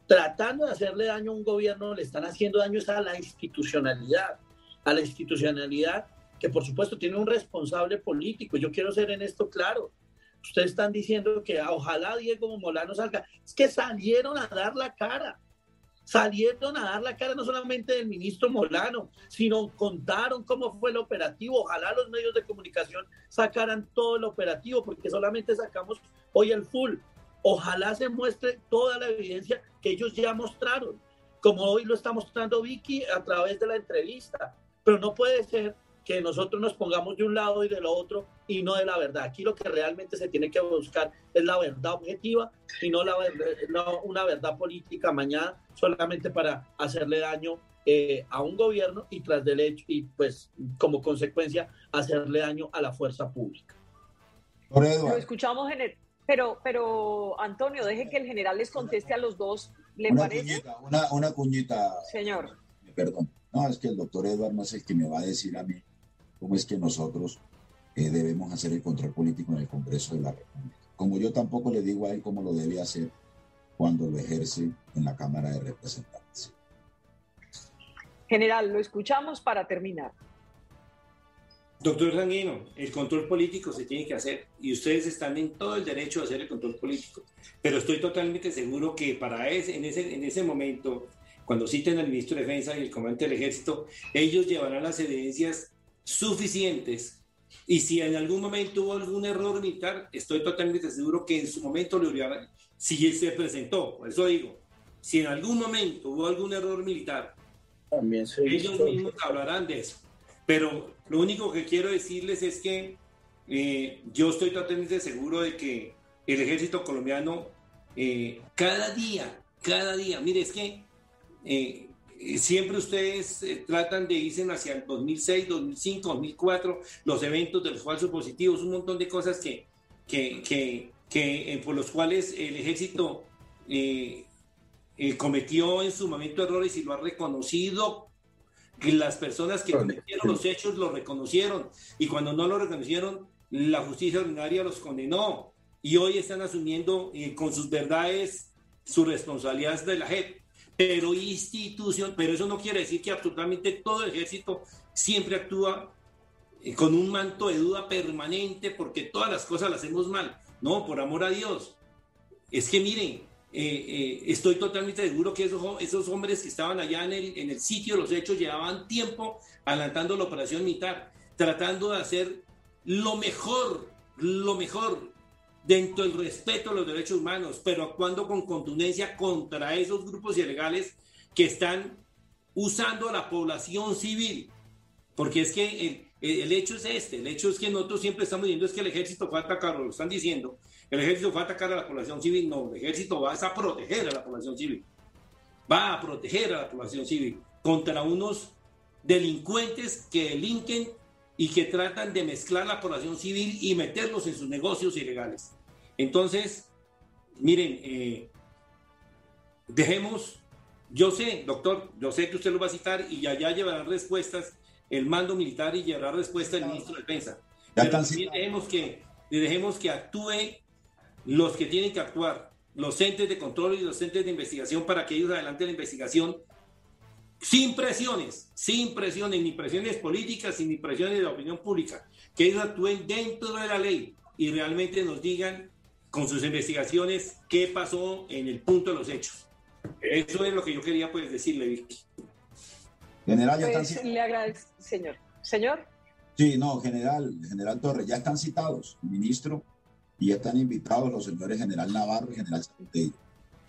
tratando de hacerle daño a un gobierno, le están haciendo daño a la institucionalidad, a la institucionalidad que por supuesto tiene un responsable político. Yo quiero ser en esto claro. Ustedes están diciendo que ojalá Diego Molano salga. Es que salieron a dar la cara. Salieron a dar la cara no solamente del ministro Molano, sino contaron cómo fue el operativo. Ojalá los medios de comunicación sacaran todo el operativo, porque solamente sacamos hoy el full. Ojalá se muestre toda la evidencia que ellos ya mostraron, como hoy lo está mostrando Vicky a través de la entrevista. Pero no puede ser que nosotros nos pongamos de un lado y del otro y no de la verdad. Aquí lo que realmente se tiene que buscar es la verdad objetiva y no, la, no una verdad política mañana solamente para hacerle daño eh, a un gobierno y tras del hecho y pues como consecuencia hacerle daño a la fuerza pública. Lo escuchamos en el, pero, pero Antonio, deje que el general les conteste a los dos. ¿Le una parece? Cuñita, una, una cuñita. Señor. Perdón. No, es que el doctor Eduardo no es el que me va a decir a mí cómo es que nosotros eh, debemos hacer el control político en el Congreso de la República. Como yo tampoco le digo a él cómo lo debe hacer cuando lo ejerce en la Cámara de Representantes. General, lo escuchamos para terminar. Doctor Sanguino, el control político se tiene que hacer y ustedes están en todo el derecho de hacer el control político, pero estoy totalmente seguro que para ese, en, ese, en ese momento, cuando citen al ministro de Defensa y el comandante del ejército, ellos llevarán las evidencias suficientes. Y si en algún momento hubo algún error militar, estoy totalmente seguro que en su momento le hubieran, si se presentó, por eso digo, si en algún momento hubo algún error militar, También ellos mismos hablarán de eso. Pero lo único que quiero decirles es que eh, yo estoy totalmente seguro de que el ejército colombiano eh, cada día, cada día, mire, es que eh, siempre ustedes eh, tratan de irse hacia el 2006, 2005, 2004, los eventos de los falsos positivos, un montón de cosas que, que, que, que eh, por los cuales el ejército cometió en su momento errores y lo ha reconocido. Que las personas que cometieron los hechos lo reconocieron y cuando no lo reconocieron, la justicia ordinaria los condenó y hoy están asumiendo con sus verdades su responsabilidad de la JEP pero institución, pero eso no quiere decir que absolutamente todo ejército siempre actúa eh, con un manto de duda permanente porque todas las cosas las hacemos mal. No, por amor a Dios. Es que miren, eh, eh, estoy totalmente seguro que esos, esos hombres que estaban allá en el, en el sitio de los hechos llevaban tiempo adelantando la operación militar, tratando de hacer lo mejor, lo mejor dentro del respeto a los derechos humanos, pero actuando con contundencia contra esos grupos ilegales que están usando a la población civil. Porque es que el, hecho es este, el hecho es que nosotros siempre estamos diciendo es que el ejército fue a atacar, lo están diciendo, el ejército fue a atacar a la población civil, no, el ejército va a proteger a la población civil, va a proteger a la población civil contra unos delincuentes que delinquen y que tratan de mezclar la población civil y meterlos en sus negocios ilegales. Entonces, miren, eh, dejemos, yo sé, doctor, yo sé que usted lo va a citar y allá llevará respuestas el mando militar y llevará respuesta el ministro de Defensa. Pero también dejemos que, dejemos que actúe los que tienen que actuar, los entes de control y los entes de investigación para que ellos adelante la investigación sin presiones, sin presiones, ni presiones políticas, ni presiones de la opinión pública, que ellos actúen dentro de la ley y realmente nos digan con sus investigaciones qué pasó en el punto de los hechos. Eso es lo que yo quería pues decirle, Vicky. General, ya pues, están Le agradezco, señor. Señor. Sí, no, general, general Torres, ya están citados, ministro, y ya están invitados los señores general Navarro y general Santello.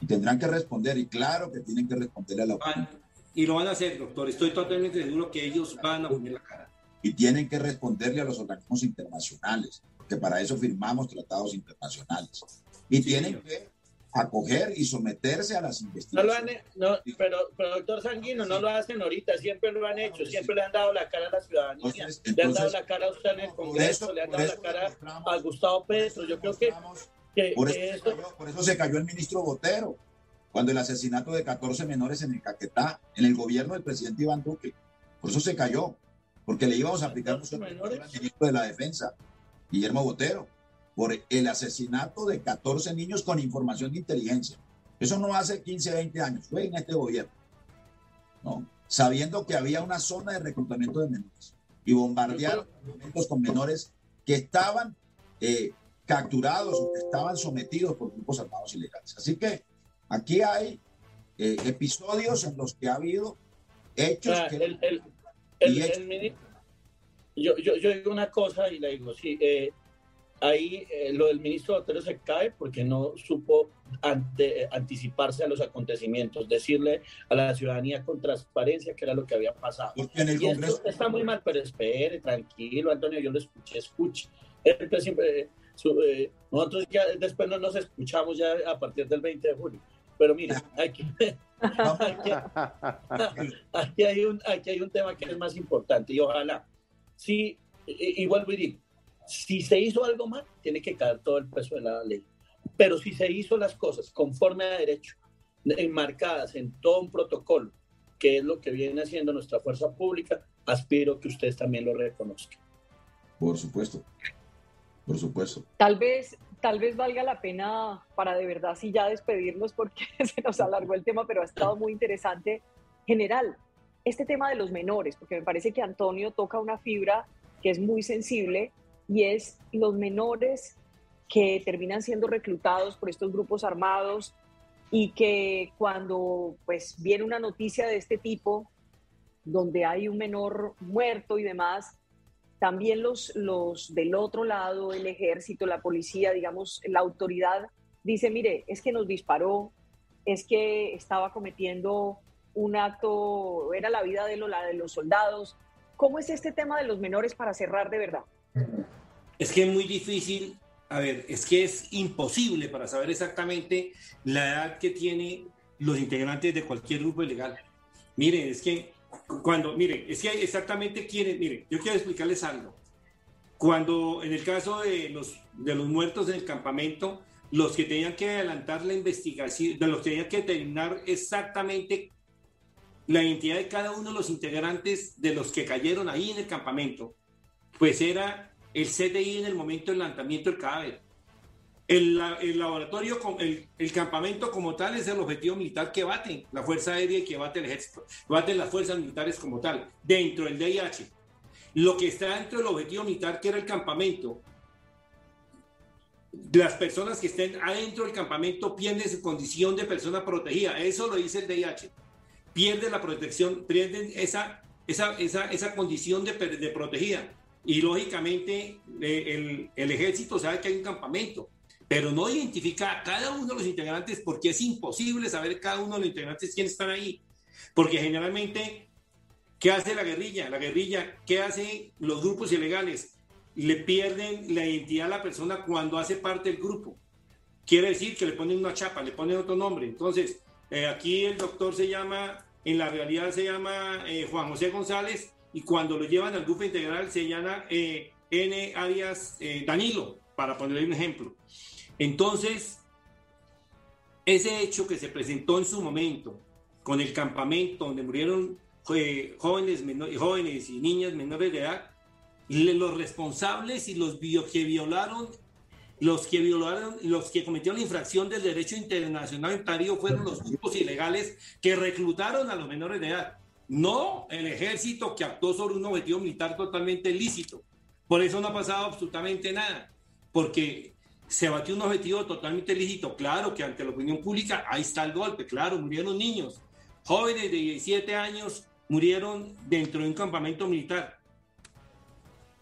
Y tendrán que responder, y claro que tienen que responderle a la opinión y lo van a hacer, doctor. Estoy totalmente seguro que ellos van a poner la cara. Y tienen que responderle a los organismos internacionales, porque para eso firmamos tratados internacionales. Y tienen que acoger y someterse a las investigaciones. No pero, doctor Sanguino, no lo hacen ahorita, siempre lo han hecho, siempre le han dado la cara a la ciudadanía, le han dado la cara a usted en el Congreso, le han dado la cara a Gustavo Petro. Yo creo que, por, eso se cayó el ministro Botero cuando el asesinato de 14 menores en el Caquetá, en el gobierno del presidente Iván Duque. Por eso se cayó, porque le íbamos a aplicar nosotros ministro de la Defensa, Guillermo Botero, por el asesinato de 14 niños con información de inteligencia. Eso no hace 15, 20 años, fue en este gobierno, ¿no? Sabiendo que había una zona de reclutamiento de menores y bombardearon con menores que estaban eh, capturados o que estaban sometidos por grupos armados ilegales. Así que Aquí hay eh, episodios en los que ha habido hechos que... El, yo, yo, yo, digo una cosa y le digo, sí, eh, ahí eh, lo del ministro Otero se cae porque no supo anticiparse a los acontecimientos, decirle a la ciudadanía con transparencia qué era lo que había pasado. En el Congreso... está muy mal, pero espere, tranquilo, Antonio, yo lo escuché, escuche. siempre, eh, nosotros ya después no nos escuchamos ya a partir del 20 de julio. Pero mire, aquí, aquí, *laughs* *laughs* hay un, aquí hay un tema que es más importante y ojalá, si, y, vuelvo y digo, si se hizo algo mal, tiene que caer todo el peso de la ley. Pero si se hizo las cosas conforme a derecho, enmarcadas en todo un protocolo, que es lo que viene haciendo nuestra fuerza pública, aspiro que ustedes también lo reconozcan. Por supuesto por supuesto. Tal vez, tal vez valga la pena para de verdad sí ya despedirnos porque *laughs* se nos alargó el tema, pero ha estado muy interesante. General, este tema de los menores, porque me parece que Antonio toca una fibra que es muy sensible y es los menores que terminan siendo reclutados por estos grupos armados y que cuando pues viene una noticia de este tipo donde hay un menor muerto y demás, también los, los del otro lado, el ejército, la policía, digamos, la autoridad, dice, mire, es que nos disparó, es que estaba cometiendo un acto, era la vida de, lo, de los soldados. ¿Cómo es este tema de los menores para cerrar de verdad? Es que es muy difícil, a ver, es que es imposible para saber exactamente la edad que tienen los integrantes de cualquier grupo ilegal. Miren, es que cuando, miren, es que exactamente quieren, miren, yo quiero explicarles algo. Cuando en el caso de los, de los muertos en el campamento, los que tenían que adelantar la investigación, los que tenían que determinar exactamente la identidad de cada uno de los integrantes de los que cayeron ahí en el campamento, pues era el CDI en el momento del lanzamiento del cadáver. El, laboratorio, el, el, campamento como tal es el objetivo militar que bate la Fuerza Aérea y que bate el ejército, baten las fuerzas militares como tal, dentro del DIH. Lo que está dentro del objetivo militar, que era el campamento, las personas que estén adentro del campamento pierden su condición de persona protegida. Eso lo dice el DIH. Pierden la protección, pierden esa, esa, esa, esa condición de, protegida. Y lógicamente eh, el, el ejército sabe que hay un campamento pero no identifica a cada uno de los integrantes porque es imposible saber cada uno de los integrantes quiénes están ahí. Porque generalmente, ¿qué hace la guerrilla? La guerrilla, ¿qué hacen los grupos ilegales? Le pierden la identidad a la persona cuando hace parte del grupo. Quiere decir que le ponen una chapa, le ponen otro nombre. Entonces, eh, aquí el doctor se llama, en la realidad se llama eh, Juan José González y cuando lo llevan al grupo integral se llama eh, N. Arias Danilo, para ponerle un ejemplo. Entonces, ese hecho que se presentó en su momento con el campamento donde murieron jóvenes, jóvenes y niñas menores de edad, los responsables y los que violaron, los que violaron, los que cometieron la infracción del derecho internacional humanitario fueron los grupos ilegales que reclutaron a los menores de edad, no el ejército que actuó sobre un objetivo militar totalmente lícito. Por eso no ha pasado absolutamente nada, porque se batió un objetivo totalmente lícito. Claro que ante la opinión pública ahí está el golpe, claro, murieron niños. Jóvenes de 17 años murieron dentro de un campamento militar.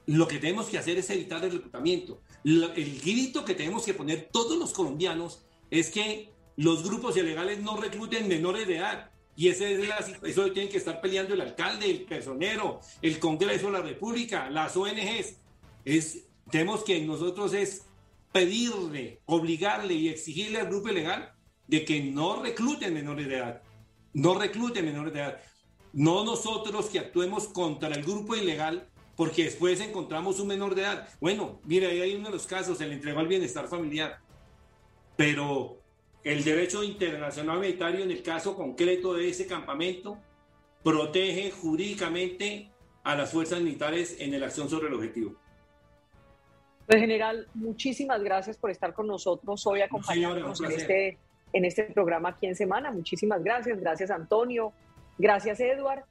Lo que tenemos que hacer es evitar el reclutamiento. El grito que tenemos que poner todos los colombianos es que los grupos ilegales no recluten menores de edad. Y ese es eso tiene que estar peleando el alcalde, el personero, el Congreso la República, las ONGs. Es, tenemos que nosotros es pedirle, obligarle y exigirle al grupo ilegal de que no recluten menores de edad. No recluten menores de edad. No nosotros que actuemos contra el grupo ilegal porque después encontramos un menor de edad. Bueno, mire, ahí hay uno de los casos, se le entregó al bienestar familiar. Pero el derecho internacional humanitario en el caso concreto de ese campamento protege jurídicamente a las fuerzas militares en la acción sobre el objetivo. En general, muchísimas gracias por estar con nosotros hoy acompañándonos en, este, en este programa aquí en Semana. Muchísimas gracias. Gracias, Antonio. Gracias, Edward.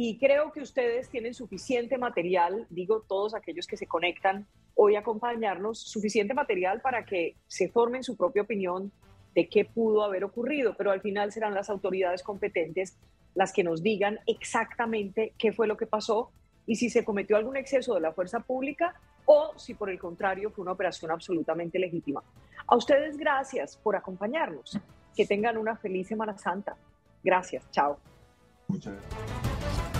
Y creo que ustedes tienen suficiente material, digo todos aquellos que se conectan hoy a acompañarnos, suficiente material para que se formen su propia opinión de qué pudo haber ocurrido, pero al final serán las autoridades competentes las que nos digan exactamente qué fue lo que pasó y si se cometió algún exceso de la fuerza pública o si por el contrario fue una operación absolutamente legítima. A ustedes gracias por acompañarnos. Que tengan una feliz Semana Santa. Gracias. Chao. Muchas gracias.